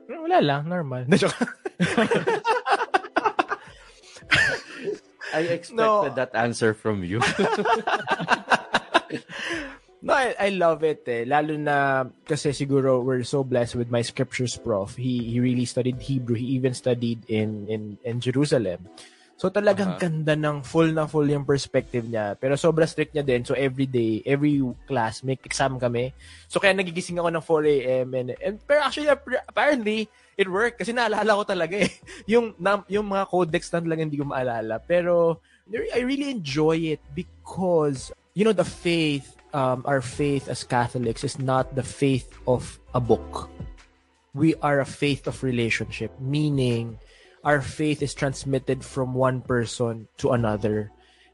Wala lang, normal. I expected No. that answer from you. No, I, I love it eh. Lalo na kasi siguro we're so blessed with my scriptures prof. He he really studied Hebrew. He even studied in in in Jerusalem. So talagang Aha. ganda ng full na full yung perspective niya. Pero sobra strict niya din. So every day, every class, may exam kami. So kaya nagigising ako ng 4 a.m. And, and, pero actually, apparently, it worked. Kasi naalala ko talaga eh. Yung, na, yung mga codex na talaga hindi ko maalala. Pero I really enjoy it because, you know, the faith, um, our faith as Catholics is not the faith of a book. We are a faith of relationship, meaning our faith is transmitted from one person to another.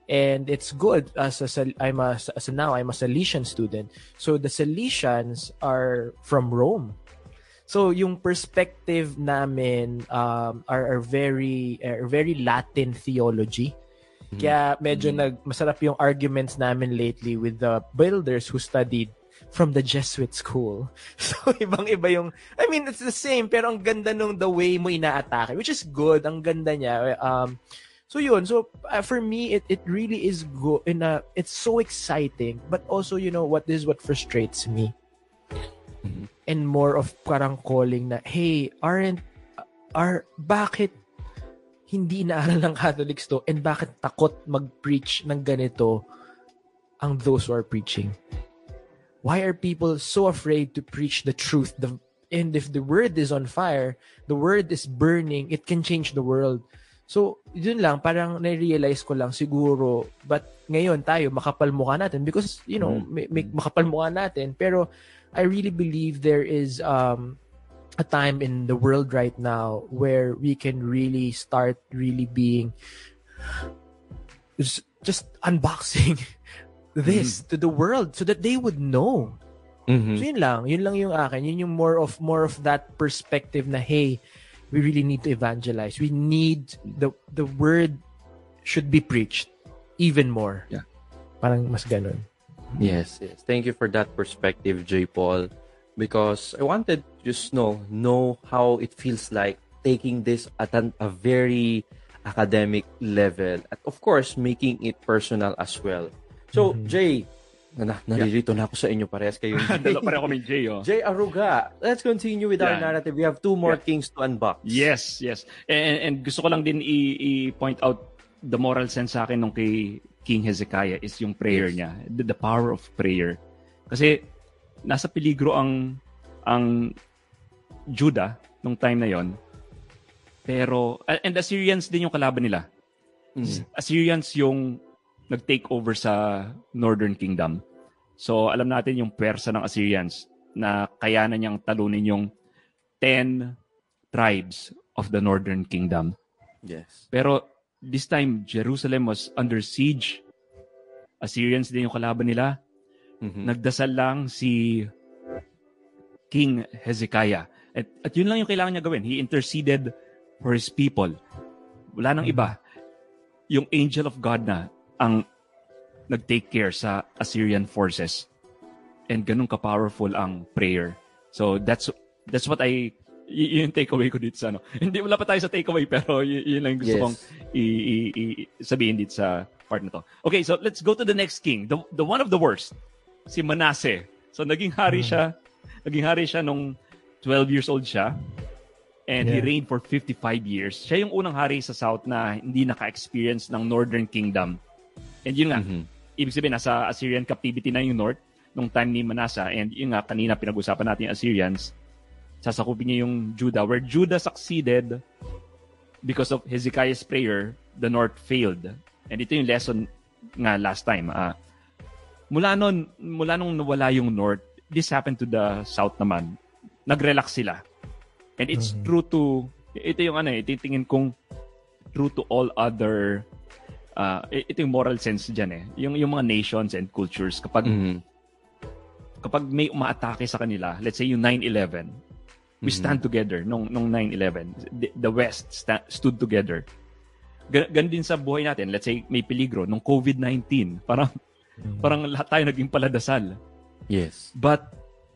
And it's good as a, I'm a, as a now I'm a Salesian student. So the Salesians are from Rome. So yung perspective namin um, are, are very are very Latin theology. Kaya medyo nag masarap yung arguments namin lately with the builders who studied from the Jesuit school. So ibang-iba yung I mean it's the same pero ang ganda nung the way mo inaatake which is good. Ang ganda niya. Um So yun, so uh, for me it it really is go in a it's so exciting but also you know what this is what frustrates me. And more of parang calling na hey, aren't are bakit hindi inaaral ng Catholics to and bakit takot mag-preach ng ganito ang those who are preaching? Why are people so afraid to preach the truth, the and if the word is on fire, the word is burning, it can change the world. So, yun lang, parang na-realize ko lang siguro, but ngayon tayo, makapal mukha natin because, you know, may, may, makapal mukha natin. Pero, I really believe there is um, a time in the world right now where we can really start really being just, unboxing this to the world so that they would know. Mhm. So yun lang, yun lang yung akin. Yun yung more of more of that perspective na hey, we really need to evangelize. We need the the word should be preached even more. Yeah. Parang mas ganun. Yes, yes. Thank you for that perspective, J. Paul. Because I wanted to just know know how it feels like taking this at an, a very academic level, and of course making it personal as well. So, Jay, na, naririto na ako sa inyo parehas kayo. Dalawa pareho kami, Jay. Oh. Jay Aruga, let's continue with our Yeah. narrative. We have two more Yeah. kings to unbox. Yes, yes. And, and gusto ko lang din i- i-point out the moral sense sa akin nung kay King Hezekiah is yung prayer Yes. niya. The, the power of prayer. Kasi nasa peligro ang ang Judah nung time na yon. Pero and Assyrians din yung kalaban nila. Mm. Assyrians yung nag-take over sa Northern Kingdom. So alam natin yung pwersa ng Assyrians na kaya na niyang talunin yung 10 tribes of the Northern Kingdom. Yes. Pero this time, Jerusalem was under siege. Assyrians din yung kalaban nila. Mhm. Nagdasal lang si King Hezekiah. At, at yun lang yung kailangan niya gawin. He interceded for his people. Wala nang iba. Yung angel of God na ang nag-take care sa Assyrian forces. And ganun ka-powerful ang prayer. So that's that's what I y- yun yung takeaway ko dito sa ano. Hindi wala pa tayo sa takeaway pero y- yun lang gusto Yes. kong i- i- i- sabihin dito sa part na to. Okay, so let's go to the next king. The the one of the worst. Si Manasseh. So naging hari siya. Naging hari siya nung 12 years old siya. And he Yeah. reigned for 55 years. Siya yung unang hari sa South na hindi naka-experience ng Northern Kingdom. And yun nga, Mhm. ibig sabihin, nasa Assyrian captivity na yung North nung time ni Manasseh. And yun nga, kanina pinag-usapan natin yung Assyrians. Sasakupin niya yung Judah. Where Judah succeeded because of Hezekiah's prayer, the North failed. And ito yung lesson nga last time. ah mula nun, mula nung nawala yung North, this happened to the South naman. Nag-relax sila. And it's true to, ito yung ano eh, ito yung tingin kong true to all other uh, ito yung moral sense dyan eh. Yung, yung mga nations and cultures, kapag, Mhm. kapag may umaatake sa kanila, let's say yung 9-11, we stand together nung, nung 9-11. The, the West sta- stood together. Gan, gan din sa buhay natin. Let's say may peligro nung COVID-19. Parang, parang lahat tayo naging paladasal. Yes. But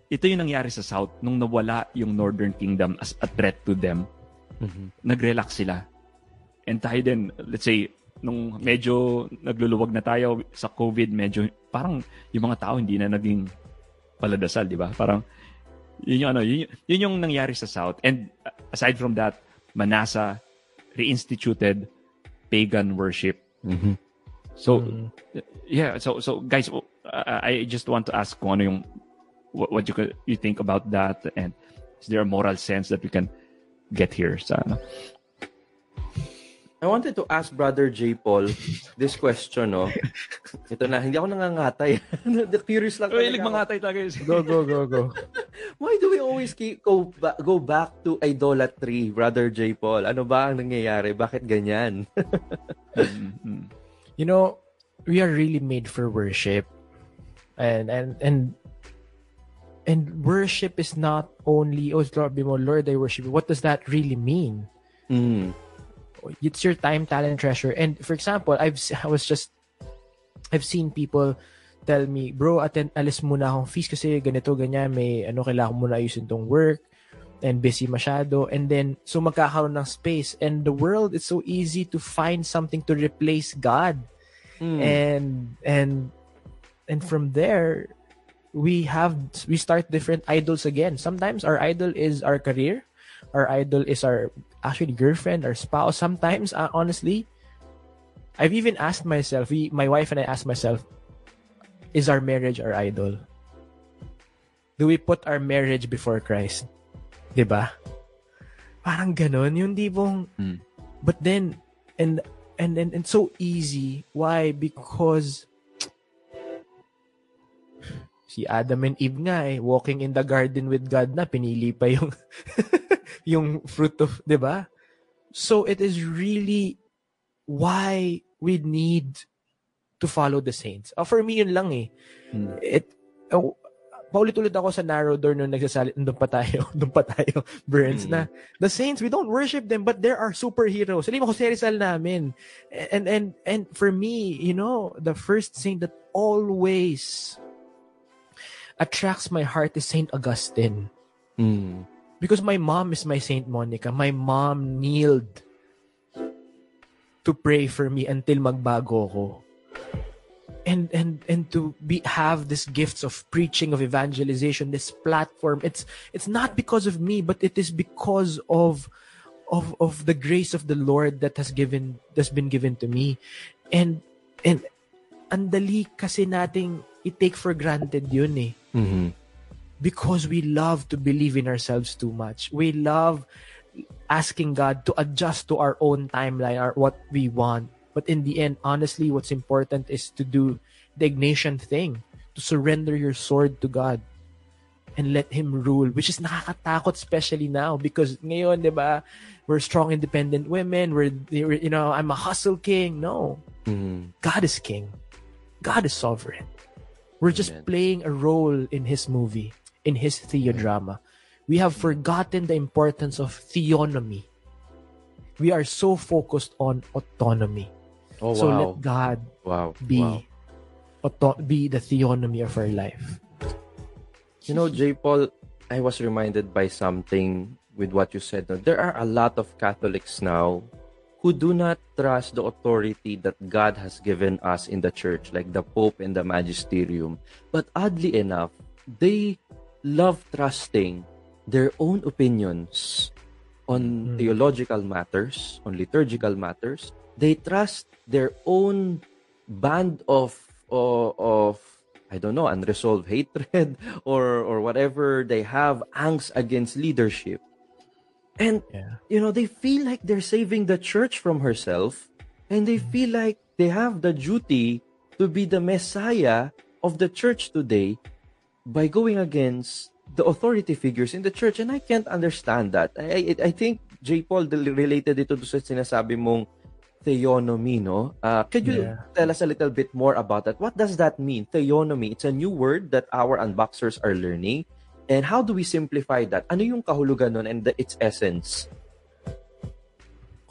ito yung nangyari sa South nung nawala yung Northern Kingdom as a threat to them. Mhm. Nag-relax sila. And tayo din, let's say, nung medyo nagluluwag na tayo sa COVID, medyo parang yung mga tao hindi na naging paladasal, di ba? Parang yun yung ano, yun, yun yung nangyari sa South. And uh, aside from that, Manasa reinstituted pagan worship. Mhm. So yeah, so so guys, I just want to ask kung ano yung what, what you could- you think about that and is there a moral sense that we can get here sa ano? I wanted to ask Brother J. Paul this question, no? Ito na, hindi ako nangangatay. Curious lang Well, talaga ako. mga tay talaga yun. Go, go, go, go. Why do we always keep, go, ba- go back to idolatry, Brother J. Paul? Ano ba ang nangyayari? Bakit ganyan? Mm, you know, we are really made for worship. And and and and worship is not only oh Lord, be mo, Lord, I worship you. What does that really mean? Mm. It's your time, talent, treasure. And for example, I've I was just I've seen people tell me, bro, attend, alis muna akong fees kasi ganito, ganyan, may ano, kailangan muna ayusin tong work and busy masyado. And then, so magkakaroon ng space. And the world, is so easy to find something to replace God. Mm. and and and from there we have we start different idols again sometimes our idol is our career our idol is our actually girlfriend or spouse sometimes uh, honestly i've even asked myself we, my wife and i asked myself is our marriage our idol do we put our marriage before christ 'Di ba? Parang ganun, yung tipong Mm. but then and and and and so easy. Why? Because si Adam and Eve nga eh, walking in the garden with God na, pinili pa yung yung fruit of, 'di ba? So it is really why we need to follow the saints. Uh, for me, yun lang eh. Hmm. It, oh, paulit-ulit ako sa narrow door nung nagsasalit, doon pa tayo, doon pa tayo, Burns, Hmm. na the saints, we don't worship them, but there are superheroes. Sabi mo, Jose Rizal namin. And, and, and for me, you know, the first saint that always attracts my heart is Saint Augustine. Mm. Because my mom is my Saint Monica. My mom kneeled to pray for me until magbago ko. And and and to be have these gifts of preaching of evangelization this platform it's it's not because of me but it is because of of of the grace of the Lord that has given that's been given to me and and ang dali kasi nating i-take for granted yun eh Mhm. because we love to believe in ourselves too much. We love asking God to adjust to our own timeline or what we want. But in the end, honestly, what's important is to do the Ignatian thing, to surrender your sword to God and let Him rule, which is nakakatakot especially now because ngayon, di ba, we're strong, independent women. We're, you know, I'm a hustle king. No, Mhm. God is king. God is sovereign. We're just Amen. playing a role in his movie, in his theodrama. We have forgotten the importance of theonomy. We are so focused on autonomy. Oh, so wow. let God wow. be Wow. auto- be the theonomy of our life. You know, J. Paul, I was reminded by something with what you said. There are a lot of Catholics now who do not trust the authority that God has given us in the church, like the Pope and the Magisterium. But oddly enough, they love trusting their own opinions on Mm. theological matters, on liturgical matters. They trust their own band of of, of I don't know, unresolved hatred or or whatever they have angst against leadership. And Yeah. you know, they feel like they're saving the church from herself and they mm-hmm. feel like they have the duty to be the messiah of the church today by going against the authority figures in the church and I can't understand that. I I, I think J. Paul related ito sa sinasabi mong theonomy, no? Uh, could you Yeah. tell us a little bit more about that? What does that mean? Theonomy. It's a new word that our unboxers are learning. And how do we simplify that? Ano yung kahulugan nun and the, its essence?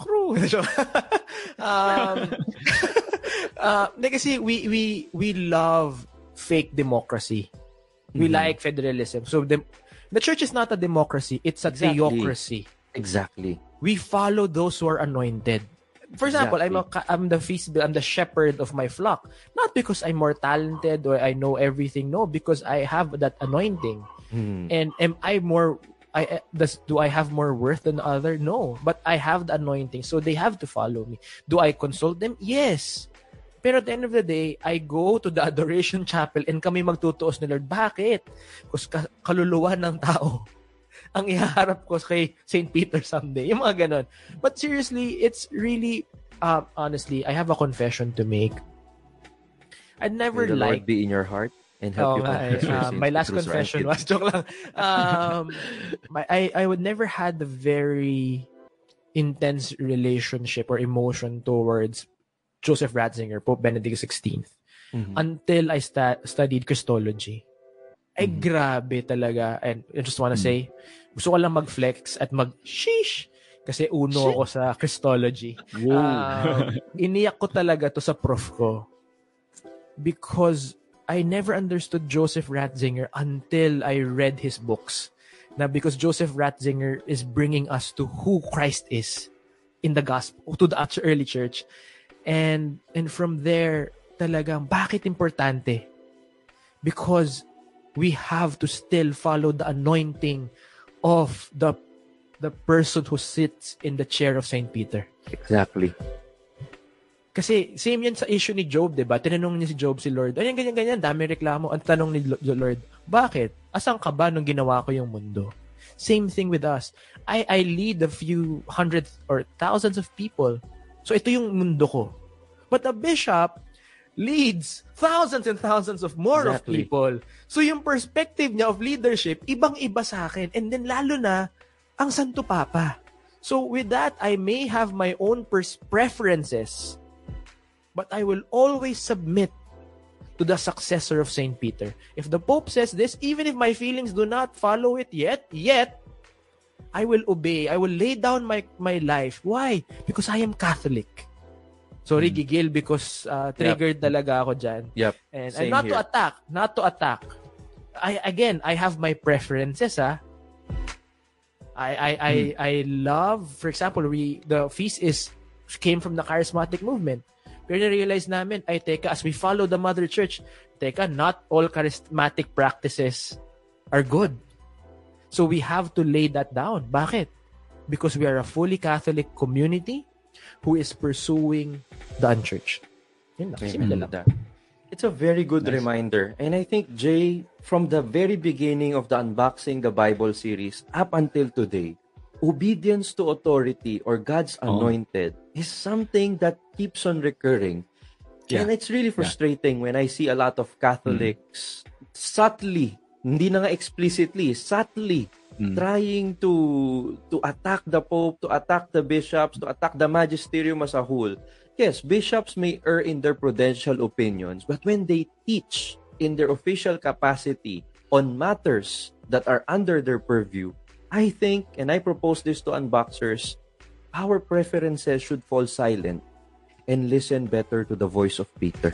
True. um, uh, kasi we, we, we love fake democracy. We Mhm. like federalism. So the, the church is not a democracy. It's a Exactly. theocracy. Exactly. We follow those who are anointed. For example, I'm, a, Exactly. I'm the feast, I'm the shepherd of my flock. Not because I'm more talented or I know everything. No, because I have that anointing. Hmm. And am I more I uh, does do I have more worth than other? No, but I have the anointing, so they have to follow me. Do I consult them? Yes. Pero at the end of the day, I go to the adoration chapel and kami magtutuos ni Lord. Bakit? Kasi ka- kaluluwa ng tao ang iharap ko kay St. Peter someday. Yung mga ganon. But seriously, it's really, uh, honestly, I have a confession to make. I'd never May the Lord be in your heart and help Oo you confess Um, my last confession was joke lang. Um, my, I I would never had the very intense relationship or emotion towards Joseph Ratzinger, Pope Benedict XVI, Mhm. until I sta- studied Christology. Ay Mhm. grabe talaga. And I just wanna Mhm. say, gusto ko lang mag-flex at mag-sheesh kasi uno ako sa Christology. Um, iniyak ko talaga to sa prof ko because I never understood Joseph Ratzinger until I read his books. Na because Joseph Ratzinger is bringing us to who Christ is in the gospel, to the early church. And and from there, talagang bakit importante? Because we have to still follow the anointing of the the person who sits in the chair of Saint Peter. Exactly. Kasi same yan sa issue ni Job, 'di ba? Tinanong niya si Job si Lord, "Ayan ganyan ganyan, dami reklamo." Ang tanong ni Lo- Lord, "Bakit? Asan ka ba nung ginawa ko yung mundo?" Same thing with us. I, I lead a few hundreds or thousands of people. So ito yung mundo ko. But a bishop leads thousands and thousands of more Exactly. of people. So yung perspective niya of leadership, ibang-iba sa akin. And then lalo na, ang Santo Papa. So with that, I may have my own pers- preferences, but I will always submit to the successor of Saint Peter. If the Pope says this, even if my feelings do not follow it yet, yet I will obey. I will lay down my my life. Why? Because I am Catholic. Sorry, Gigil, because uh, triggered talaga ako dyan. Yep. And, and Same not to here. attack, not to attack. I again, I have my preferences, ah. I I I, I love, for example, we the feast is came from the charismatic movement. Pero na-realize namin, ay teka, as we follow the Mother Church, teka, not all charismatic practices are good. So we have to lay that down. Bakit? Because we are a fully Catholic community who is pursuing the unchurched. Yun lang. Simple mm-hmm. lang. It's a very good reminder. And I think, Jay, from the very beginning of the Unboxing the Bible series up until today, obedience to authority or God's Oh. anointed is something that keeps on recurring. Yeah. And it's really frustrating when I see a lot of mm-hmm. Catholics subtly, hindi na nga explicitly, subtly Mm. trying to to attack the pope, to attack the bishops, to attack the magisterium as a whole. Yes, bishops may err in their prudential opinions, but when they teach in their official capacity on matters that are under their purview, I think, and I propose this to unboxers, our preferences should fall silent and listen better to the voice of Peter.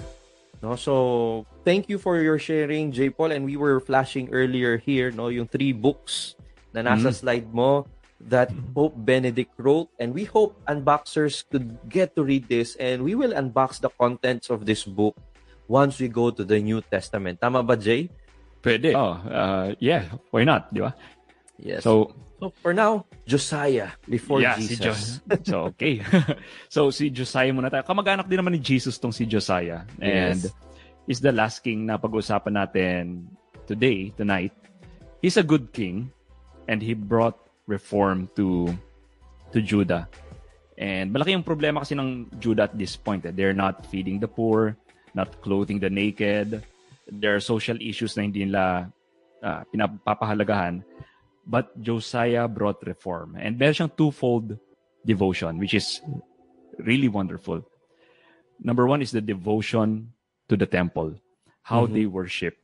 No, so thank you for your sharing, J. Paul. And we were flashing earlier here, no, yung three books na nasa slide mo that Pope Benedict wrote. And we hope unboxers could get to read this and we will unbox the contents of this book once we go to the New Testament. Tama ba, Jay? Pwede. Oh, uh, yeah, why not, di ba? Yes. So, So for now, Josiah before yeah, si Jesus. Jos. so, okay. so, si Josiah muna tayo. Kamag-anak din naman ni Jesus tong si Josiah. And Yes. is the last king na pag-usapan natin today, tonight. He's a good king and he brought reform to to Judah. And malaki yung problema kasi ng Judah at this point. Eh. They're not feeding the poor, not clothing the naked. There are social issues na hindi nila ah, pinapapahalagahan. But Josiah brought reform. And meron siyang twofold devotion, which is really wonderful. Number one is the devotion to the temple, how they worship.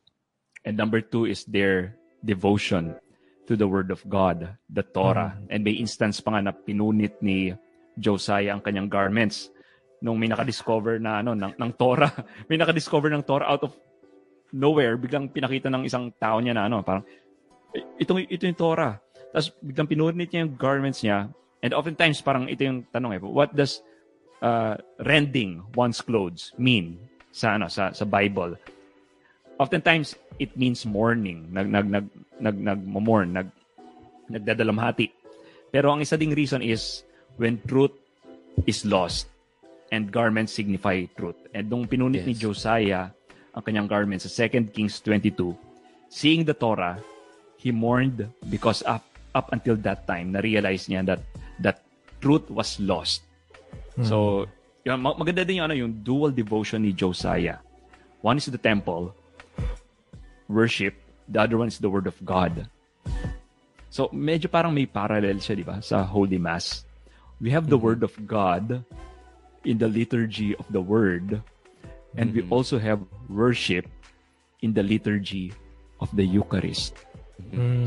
And number two is their devotion to the Word of God, the Torah. And may instance pa nga na pinunit ni Josiah ang kanyang garments nung may nakadiscover na ano ng, ng Torah. May nakadiscover ng Torah out of nowhere. Biglang pinakita ng isang tao niya na ano, parang "Eh, ito, ito yung Torah. Tapos biglang pinunit niya yung garments niya. And oftentimes parang ito yung tanong eh, what does uh, rending one's clothes mean sa ano sa sa Bible? Oftentimes it means mourning, nag nag nag nag nagmo-mourn, nag nagdadalamhati. Pero ang isa ding reason is when truth is lost and garments signify truth. And nung pinunit ni Yes. Josiah ang kanyang garments sa 2 Kings 22, seeing the Torah, he mourned because up up until that time na-realize niya that that truth was lost. So, yun, ma- maganda din yung ano yung dual devotion ni Josiah. One is the temple, worship, the other one is the word of God. So, medyo parang may parallel siya, di ba, sa Holy Mass. We have the word of God in the liturgy of the word, and we also have worship in the liturgy of the Eucharist.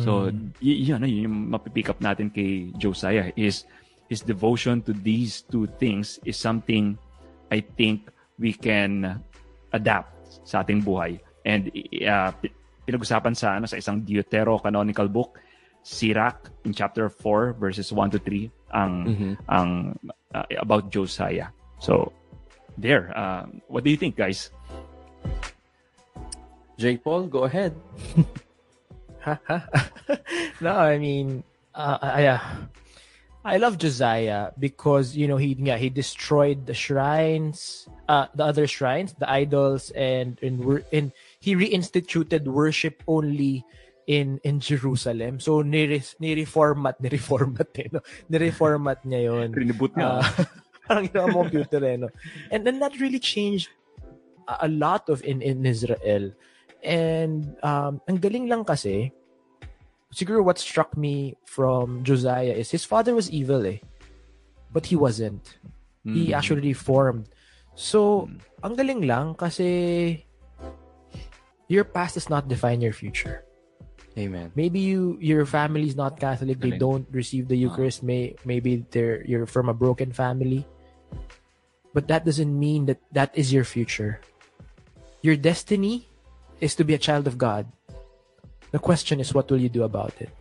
So, y- yun, yun yung mapipick up natin kay Josiah is his devotion to these two things is something I think we can adapt sa ating buhay. And uh, pinag-usapan sa ano sa isang Deuterocanonical book, Sirach in chapter 4 verses 1 to 3 ang ang uh, about Josiah. So there, uh, what do you think guys? J. Paul, go ahead. no, I mean, uh, I, uh, I love Josiah because you know he yeah he destroyed the shrines, uh, the other shrines, the idols, and and wor- and he reinstituted worship only in in Jerusalem. So ni ni-reformat, ni-reformat eh, no? Ni-reformat niya 'yon. Riniboot niya. Ah, parang ginawa mo computer eh, no? And then that really changed a, a lot of in in Israel. And um ang galing lang kasi siguro what struck me from Josiah is his father was evil eh. But he wasn't. He Mm. actually reformed. So, Mm. ang galing lang kasi your past does not define your future. Amen. Maybe you your family is not Catholic, they don't receive the Eucharist, may maybe they're you're from a broken family. But that doesn't mean that that is your future. Your destiny is to be a child of God. The question is what will you do about it?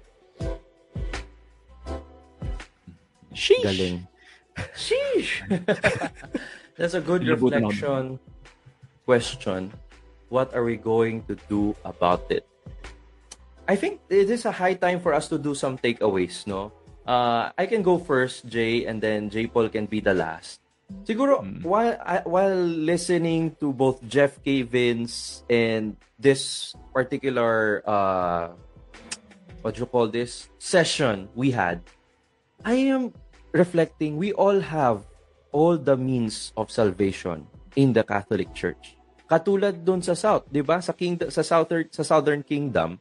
Sheesh. Galing. Sheesh. That's a good reflection question. What are we going to do about it? I think it is a high time for us to do some takeaways, no? Uh, I can go first, Jay, and then Jay Paul can be the last. Siguro, while I- while listening to both Jeff K. Vince and this particular uh, what do you call this session we had, I am reflecting. We all have all the means of salvation in the Catholic Church. Katulad doon sa South, 'di ba? Sa King sa Southern sa Southern Kingdom,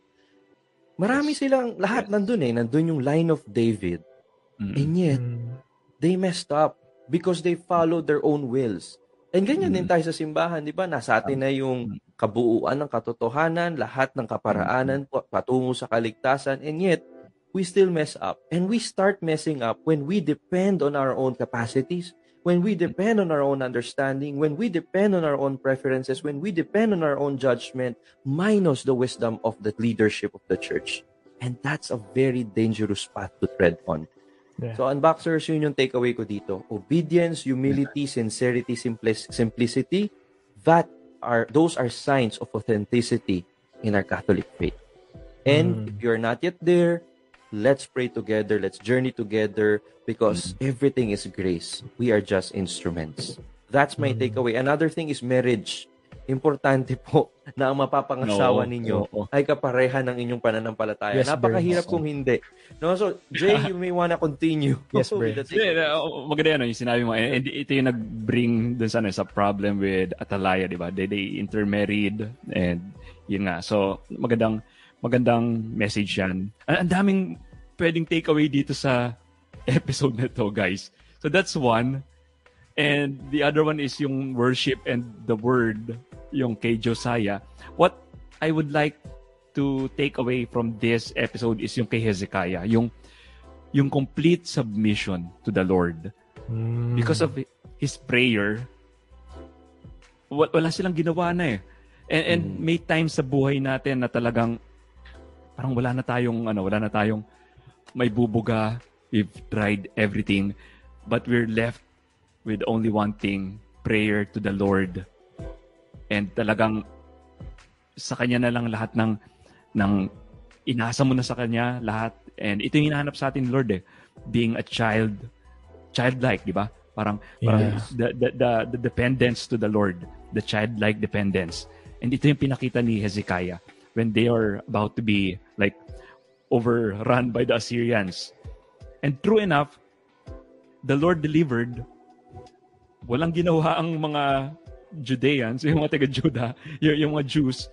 marami silang lahat nandun eh, nandun yung line of David. Mm. And yet, Mm. they messed up because they followed their own wills. And ganyan din Mm. tayo sa simbahan, di ba? Nasa atin na yung kabuuan ng katotohanan, lahat ng kaparaanan patungo sa kaligtasan, and yet, we still mess up. And we start messing up when we depend on our own capacities, when we depend on our own understanding, when we depend on our own preferences, when we depend on our own judgment, minus the wisdom of the leadership of the church. And that's a very dangerous path to tread on. Yeah. So, unboxers, yun yung takeaway ko dito. Obedience, humility, sincerity, simplic- simplicity, that are, those are signs of authenticity in our Catholic faith. And if you're not yet there, let's pray together, let's journey together, because everything is grace. We are just instruments. That's my takeaway. Another thing is marriage. Importante po na ang mapapangasawa Oo, ninyo oo. ay kapareha ng inyong pananampalataya. Yes, Napakahirap kung hindi. No, so Jay, you may wanna continue. Yes, Hindi, takeaway. uh, maganda yan, no, yung sinabi mo. And, and ito yung nag-bring dun sa, ano, sa problem with Atalaya, di ba? They, they intermarried and yun nga. So, magandang magandang message yan. Ang, ang daming pwedeng takeaway dito sa episode na to, guys. So, that's one. And the other one is yung worship and the word, yung kay Josiah. What I would like to take away from this episode is yung kay Hezekiah. Yung yung complete submission to the Lord. Mm. Because of his prayer, wa- wala silang ginawa na eh. And, and Mm. may times sa buhay natin na talagang parang wala na tayong ano, wala na tayong may bubuga. We've tried everything, but we're left with only one thing, prayer to the Lord. And talagang sa kanya na lang lahat ng ng inasa mo na sa kanya lahat. And ito yung hinahanap sa atin, Lord eh. Being a child, childlike, di ba? Parang, parang Yeah. the, the, the, the dependence to the Lord, the childlike dependence. And ito yung pinakita ni Hezekiah when they are about to be like overrun by the Assyrians. And true enough, the Lord delivered. Walang ginawa ang mga Judeans, yung mga taga-Juda, yung, yung mga Jews,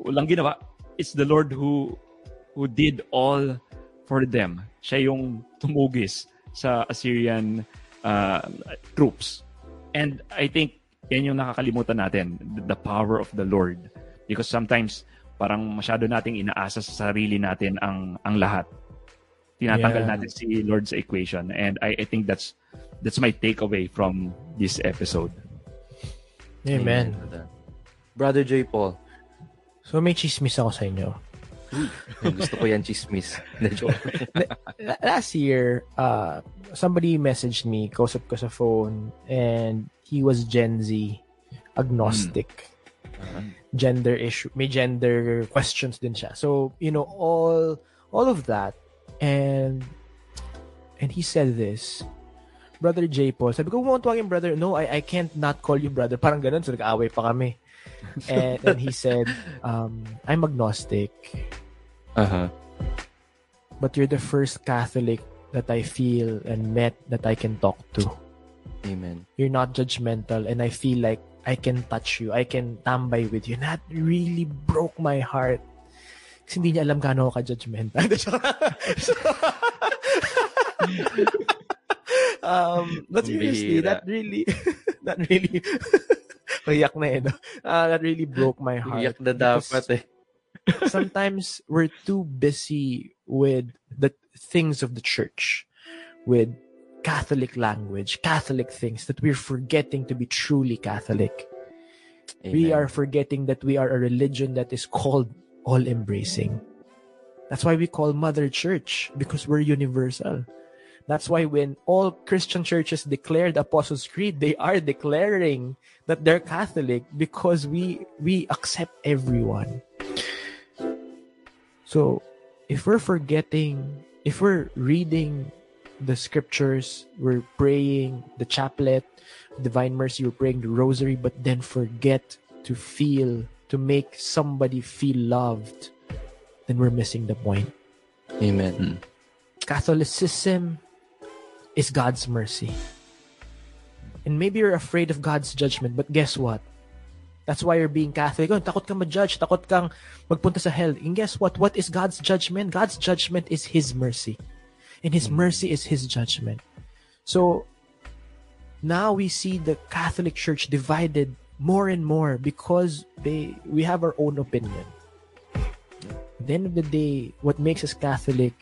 walang ginawa. It's the Lord who who did all for them. Siya yung tumugis sa Assyrian uh, troops. And I think yan yung nakakalimutan natin, the, power of the Lord. Because sometimes parang masyado nating inaasa sa sarili natin ang ang lahat. Tinatanggal Yeah. natin si Lord sa equation. And I, I think that's that's my takeaway from this episode. Amen. that. Brother J. Paul, So may chismis ako sa inyo. gusto ko yan chismis. Last year, uh, somebody messaged me, kausap ko sa phone, and he was Gen Z, agnostic. Gender issue, may gender questions din siya. So, you know, all all of that. And and he said this, Brother J. Paul, sabi ko, huwag tawagin brother. No, I, I can't not call you brother. Parang ganun, so nag-aaway pa kami. and, and he said, um, I'm agnostic. Uh-huh. but you're the first Catholic that I feel and met that I can talk to. Amen. You're not judgmental, and I feel like I can touch you. I can tambay with you. And that really broke my heart. Kasi hindi niya alam gaano ako ka-judgmental. um, but seriously, that really, that really, Iyak na eh, no? Ah, that really broke my heart. Iyak na dapat eh. sometimes we're too busy with the things of the church, with Catholic language, Catholic things, that we're forgetting to be truly Catholic. We are forgetting that we are a religion that is called all embracing. That's why we call Mother Church, because we're universal. That's why when all Christian churches declare the Apostles' Creed, they are declaring that they're Catholic because we we accept everyone. So if we're forgetting, if we're reading the scriptures, we're praying the chaplet, divine mercy, we're praying the rosary, but then forget to feel, to make somebody feel loved, then we're missing the point. Amen. Hmm. Catholicism is God's mercy. And maybe you're afraid of God's judgment, but guess what? That's why you're being Catholic. Oh, takot kang ma-judge, takot kang magpunta sa hell. And guess what? What is God's judgment? God's judgment is His mercy. And His mm. mercy is His judgment. So, now we see the Catholic Church divided more and more because they we have our own opinion. At the end of the day, what makes us Catholic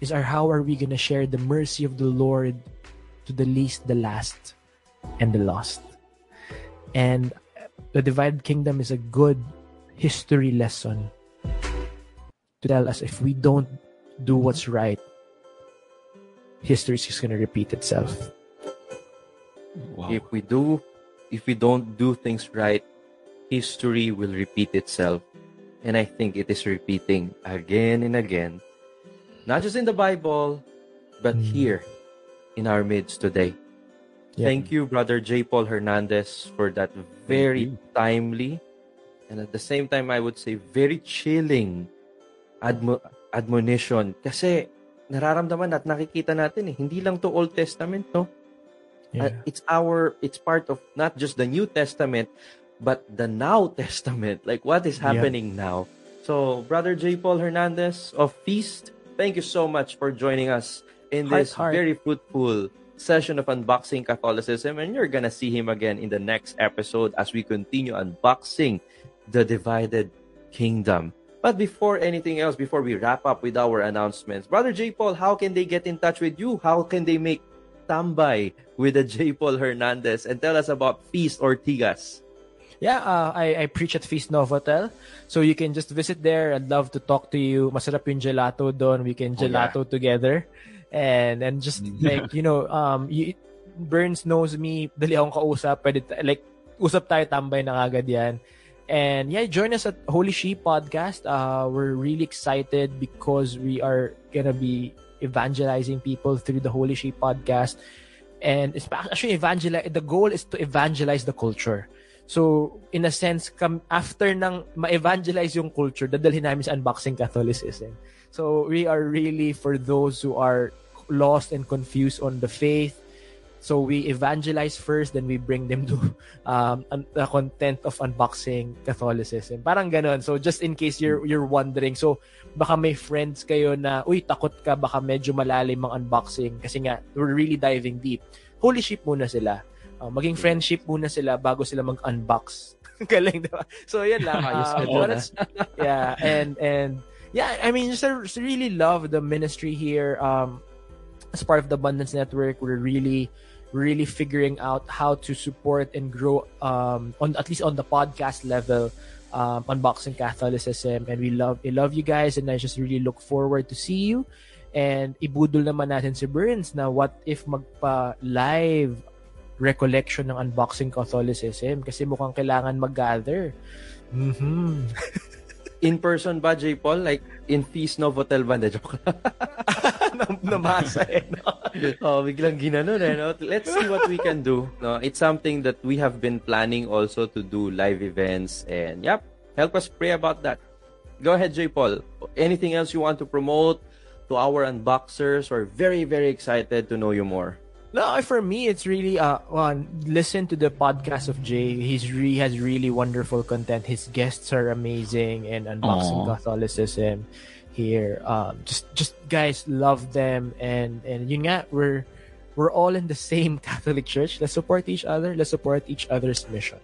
is our how are we gonna share the mercy of the Lord to the least, the last, and the lost. And the divided kingdom is a good history lesson to tell us if we don't do what's right, history is just gonna repeat itself. Wow. If we do, if we don't do things right, history will repeat itself. And I think it is repeating again and again. Not just in the Bible, but Mm. here in our midst today. Yeah. Thank you, Brother J. Paul Hernandez, for that very timely and at the same time, I would say very chilling admo- admonition. Kasi nararamdaman at nakikita natin eh, hindi lang to Old Testament, no? Uh, it's our, it's part of not just the New Testament, but the Now Testament. Like what is Yeah. happening now? So, Brother J. Paul Hernandez of Feast, thank you so much for joining us in Heart, this heart. very fruitful session of Unboxing Catholicism. And you're gonna see him again in the next episode as we continue unboxing the divided kingdom. But before anything else, before we wrap up with our announcements, Brother J. Paul, how can they get in touch with you? How can they make tambay with the J. Paul Hernandez and tell us about Feast Ortigas? Yeah, uh, I, I preach at Feast Novotel. So you can just visit there. I'd love to talk to you. Masarap yung gelato doon. We can Oh, yeah. gelato together. And and just like, you know, um, you, Burns knows me. Dali akong kausap. Pwede, like, usap tayo tambay na agad yan. And yeah, join us at Holy Sheep Podcast. Uh, we're really excited because we are gonna be evangelizing people through the Holy Sheep Podcast. And it's actually evangelize. The goal is to evangelize the culture. So, in a sense, come after nang ma-evangelize yung culture, dadalhin namin sa unboxing Catholicism. So, we are really for those who are lost and confused on the faith. So, we evangelize first, then we bring them to um, un- the content of unboxing Catholicism. Parang ganon. So, just in case you're you're wondering, so, baka may friends kayo na, uy, takot ka, baka medyo malalim ang unboxing kasi nga, we're really diving deep. Holy Sheep muna sila. Uh, maging friendship muna sila bago sila mag-unbox. Galing, diba? So, yan lang. Uh, ka but dun, it's- yeah, and, and, yeah, I mean, just, just really love the ministry here. Um, as part of the Abundance Network, we're really, really figuring out how to support and grow, um, on at least on the podcast level, um, unboxing Catholicism, and we love, we love you guys, and I just really look forward to see you. And ibudol naman natin si Burns na what if magpa-live recollection ng unboxing Catholicism kasi mukhang kailangan mag-gather. Mhm. In person ba, J. Paul? Like, in Feast Novotel ba? Joke Namasa eh. No? oh, biglang ginanon eh, no? Let's see what we can do. No, it's something that we have been planning also to do live events and yep, help us pray about that. Go ahead, J. Paul. Anything else you want to promote to our unboxers? We're very, very excited to know you more. No, for me, it's really uh, one listen to the podcast of Jay. He's re- has really wonderful content. His guests are amazing and unboxing Aww. Catholicism here. Um, just just guys love them and and yun nga, we're we're all in the same Catholic Church. Let's support each other. Let's support each other's mission.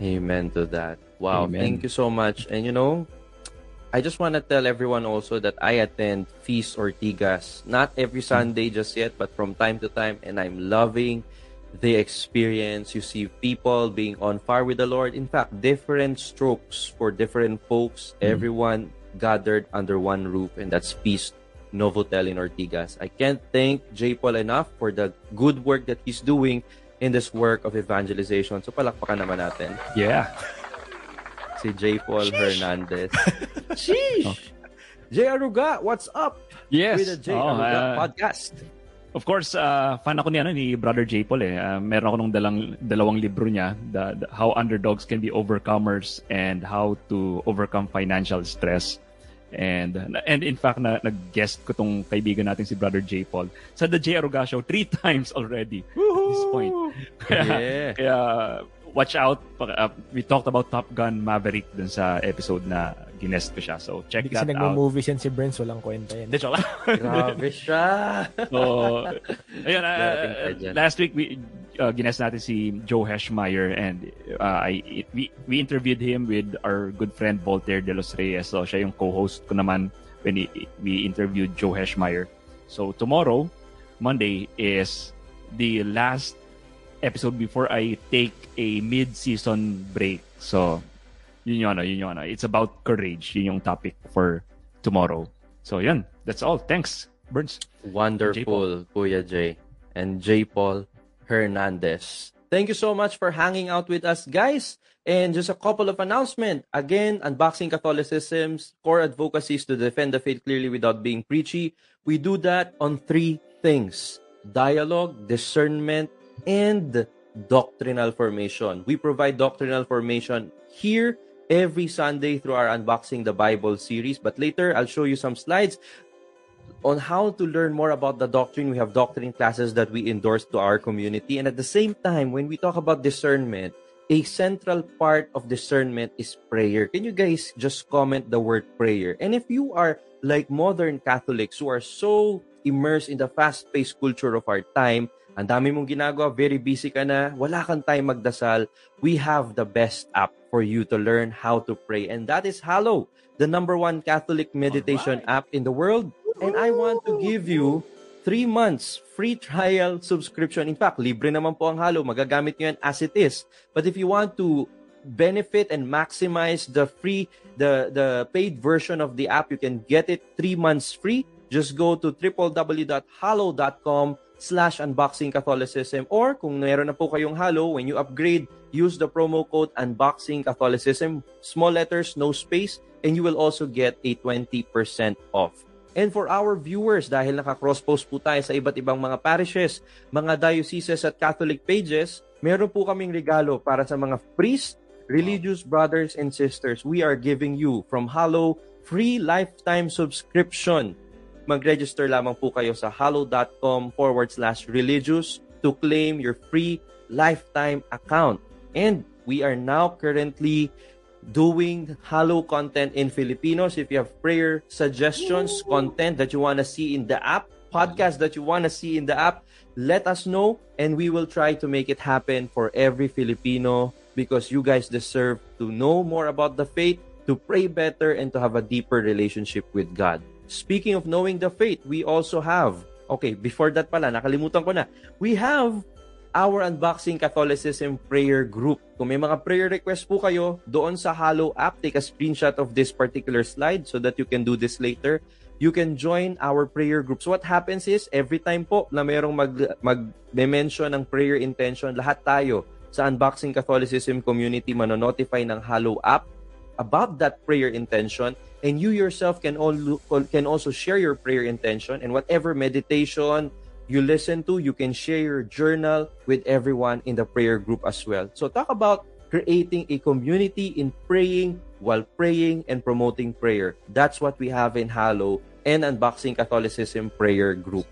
Amen to that. Wow, Amen. thank you so much. And you know, I just want to tell everyone also that I attend Feast Ortigas, not every Sunday just yet, but from time to time, and I'm loving the experience. You see people being on fire with the Lord. In fact, different strokes for different folks, everyone gathered under one roof, and that's Feast Novotel in Ortigas. I can't thank J. Paul enough for the good work that he's doing in this work of evangelization. So palakpakan naman natin Yeah. si J. Paul Hernandez. Sheesh! J. Aruga, what's up? Yes. With the J. Oh, Aruga uh, podcast. Of course, uh, fan ako ni, ano, ni Brother J. Paul eh. Uh, meron ako nung dalang, dalawang libro niya, the, the, How Underdogs Can Be Overcomers and How to Overcome Financial Stress. And and in fact, na, nag-guest ko tong kaibigan natin si Brother J. Paul sa The J. Aruga Show three times already at this point. Kaya, Yeah. kaya watch out. Uh, we talked about Top Gun Maverick dun sa episode na ginest ko siya. So check Hindi kasi that out. nagmo-movies yan si Brents, walang kwenta yan. Hindi, joke. Grabe siya. So, ayun, uh, last week, we, uh, gines natin si Joe Heschmeyer and uh, I, we, we interviewed him with our good friend Voltaire de los Reyes. So, siya yung co-host ko naman when he, we interviewed Joe Heschmeyer. So, tomorrow, Monday, is the last episode before I take a mid-season break. So, yun yung ano, yun yung ano. It's about courage. Yun yung topic for tomorrow. So, yun. That's all. Thanks, Burns. Wonderful, Kuya J. And J. Paul Hernandez. Thank you so much for hanging out with us, guys. And just a couple of announcements. Again, Unboxing Catholicism's core advocacy is to defend the faith clearly without being preachy. We do that on three things dialogue, discernment, and doctrinal formation. We provide doctrinal formation here every Sunday through our Unboxing the Bible series. But later, I'll show you some slides on how to learn more about the doctrine. We have doctrine classes that we endorse to our community. And at the same time, when we talk about discernment, a central part of discernment is prayer. Can you guys just comment the word prayer? And if you are like modern Catholics who are so immersed in the fast-paced culture of our time, ang dami mong ginagawa, very busy ka na, wala kang time magdasal, we have the best app for you to learn how to pray. And that is Hallow, the number one Catholic meditation app in the world. And I want to give you three months free trial subscription. In fact, libre naman po ang Halo. Magagamit nyo yan as it is. But if you want to benefit and maximize the free, the, the paid version of the app, you can get it three months free. Just go to www.halo.com slash unboxing Catholicism or kung meron na po kayong Halo, when you upgrade, use the promo code unboxing Catholicism, small letters, no space, and you will also get a 20% off. And for our viewers, dahil naka-cross-post po tayo sa iba't ibang mga parishes, mga dioceses at Catholic pages, meron po kaming regalo para sa mga priests, religious brothers and sisters. We are giving you from Hallow free lifetime subscription. Mag-register lamang po kayo sa hallow.com forward slash religious to claim your free lifetime account. And we are now currently doing Halo content in Filipinos. If you have prayer suggestions, content that you want to see in the app, podcast that you want to see in the app, let us know and we will try to make it happen for every Filipino because you guys deserve to know more about the faith, to pray better, and to have a deeper relationship with God. Speaking of knowing the faith, we also have, okay, before that pala, nakalimutan ko na, we have our Unboxing Catholicism Prayer Group. Kung may mga prayer request po kayo, doon sa Halo app, take a screenshot of this particular slide so that you can do this later. You can join our prayer group. So what happens is, every time po na mayroong mag, mag-mention ng prayer intention, lahat tayo sa Unboxing Catholicism community manonotify ng Halo app about that prayer intention and you yourself can all can also share your prayer intention and whatever meditation you listen to, you can share your journal with everyone in the prayer group as well. So talk about creating a community in praying while praying and promoting prayer. That's what we have in Halo and Unboxing Catholicism Prayer Group.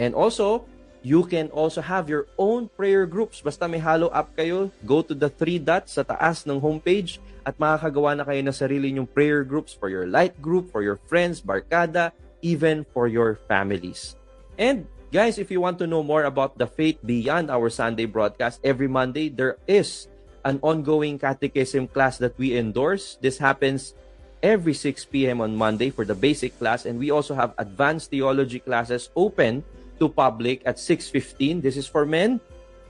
And also, you can also have your own prayer groups. Basta may Halo app kayo, go to the three dots sa taas ng homepage at makakagawa na kayo ng sarili nyong prayer groups for your light group, for your friends, barkada, even for your families. And guys, if you want to know more about the faith beyond our Sunday broadcast, every Monday there is an ongoing catechism class that we endorse. This happens every 6 p.m. on Monday for the basic class and we also have advanced theology classes open to public at 6:15. This is for men.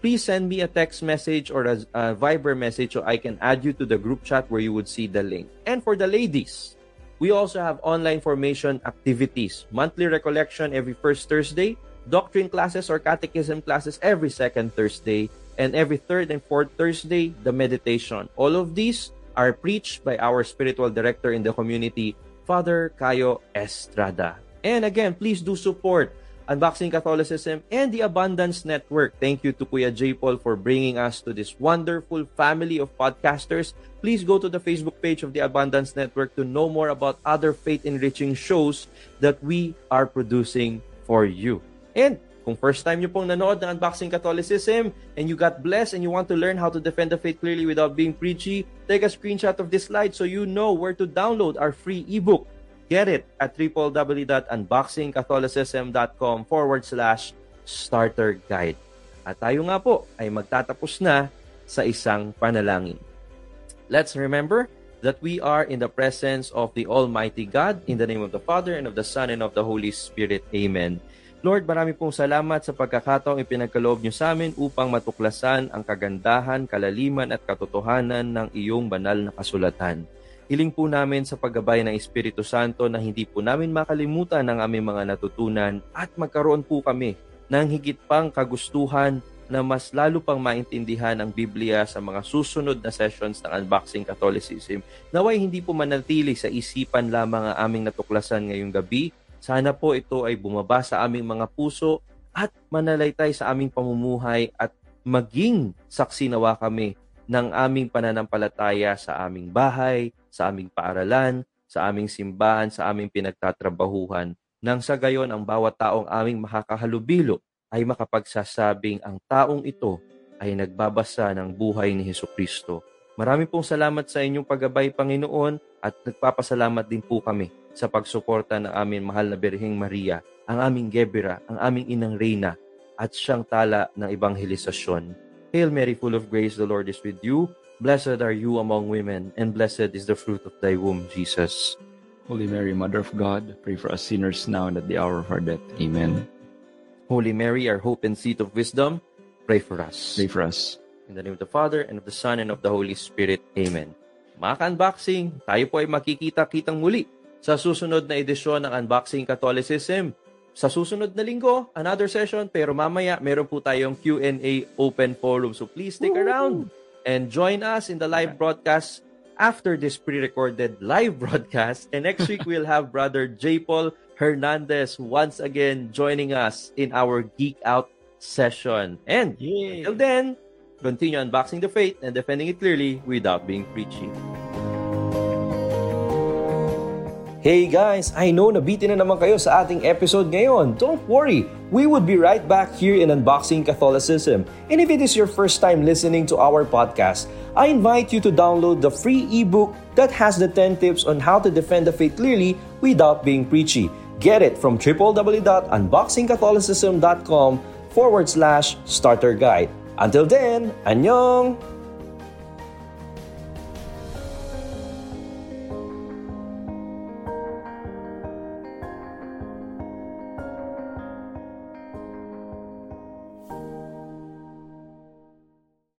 Please send me a text message or a, a Viber message so I can add you to the group chat where you would see the link. And for the ladies, we also have online formation activities, monthly recollection every first Thursday, doctrine classes or catechism classes every second Thursday, and every third and fourth Thursday, the meditation. All of these are preached by our spiritual director in the community, Father Cayo Estrada. And again, please do support Unboxing Catholicism and the Abundance Network. Thank you to Kuya J. Paul for bringing us to this wonderful family of podcasters. Please go to the Facebook page of the Abundance Network to know more about other faith-enriching shows that we are producing for you. And kung first time nyo pong nanood ng Unboxing Catholicism and you got blessed and you want to learn how to defend the faith clearly without being preachy, take a screenshot of this slide so you know where to download our free ebook. Get it at www.unboxingcatholicism.com forward slash starter guide. At tayo nga po ay magtatapos na sa isang panalangin. Let's remember that we are in the presence of the Almighty God in the name of the Father and of the Son and of the Holy Spirit. Amen. Lord, marami pong salamat sa pagkakataong ipinagkaloob niyo sa amin upang matuklasan ang kagandahan, kalaliman at katotohanan ng iyong banal na kasulatan. Hiling po namin sa paggabay ng Espiritu Santo na hindi po namin makalimutan ang aming mga natutunan at magkaroon po kami ng higit pang kagustuhan na mas lalo pang maintindihan ang Biblia sa mga susunod na sessions ng Unboxing Catholicism. Naway hindi po manatili sa isipan lamang ang aming natuklasan ngayong gabi. Sana po ito ay bumaba sa aming mga puso at manalaytay sa aming pamumuhay at maging saksi nawa kami ng aming pananampalataya sa aming bahay, sa aming paaralan, sa aming simbahan, sa aming pinagtatrabahuhan. Nang sa gayon ang bawat taong aming makakahalubilo ay makapagsasabing ang taong ito ay nagbabasa ng buhay ni Heso Kristo. Marami pong salamat sa inyong paggabay, Panginoon, at nagpapasalamat din po kami sa pagsuporta ng aming mahal na Birheng Maria, ang aming Gebera, ang aming Inang Reyna, at siyang tala ng ebanghelisasyon. Hail Mary, full of grace, the Lord is with you. Blessed are you among women, and blessed is the fruit of thy womb, Jesus. Holy Mary, Mother of God, pray for us sinners now and at the hour of our death. Amen. Holy Mary, our hope and seat of wisdom, pray for us. Pray for us. In the name of the Father, and of the Son, and of the Holy Spirit. Amen. Mga ka-unboxing, tayo po ay makikita-kitang muli sa susunod na edisyon ng Unboxing Catholicism. Sa susunod na linggo, another session, pero mamaya meron po tayong Q&A open forum. So please stick around and join us in the live broadcast after this pre-recorded live broadcast. And next week, we'll have Brother J. Paul Hernandez once again joining us in our Geek Out session. And Yay. until then, continue unboxing the faith and defending it clearly without being preachy. Hey guys, I know nabitin na naman kayo sa ating episode ngayon. Don't worry, we would be right back here in Unboxing Catholicism. And if it is your first time listening to our podcast, I invite you to download the free ebook that has the 10 tips on how to defend the faith clearly without being preachy. Get it from www.unboxingcatholicism.com forward slash starter guide. Until then, annyeong!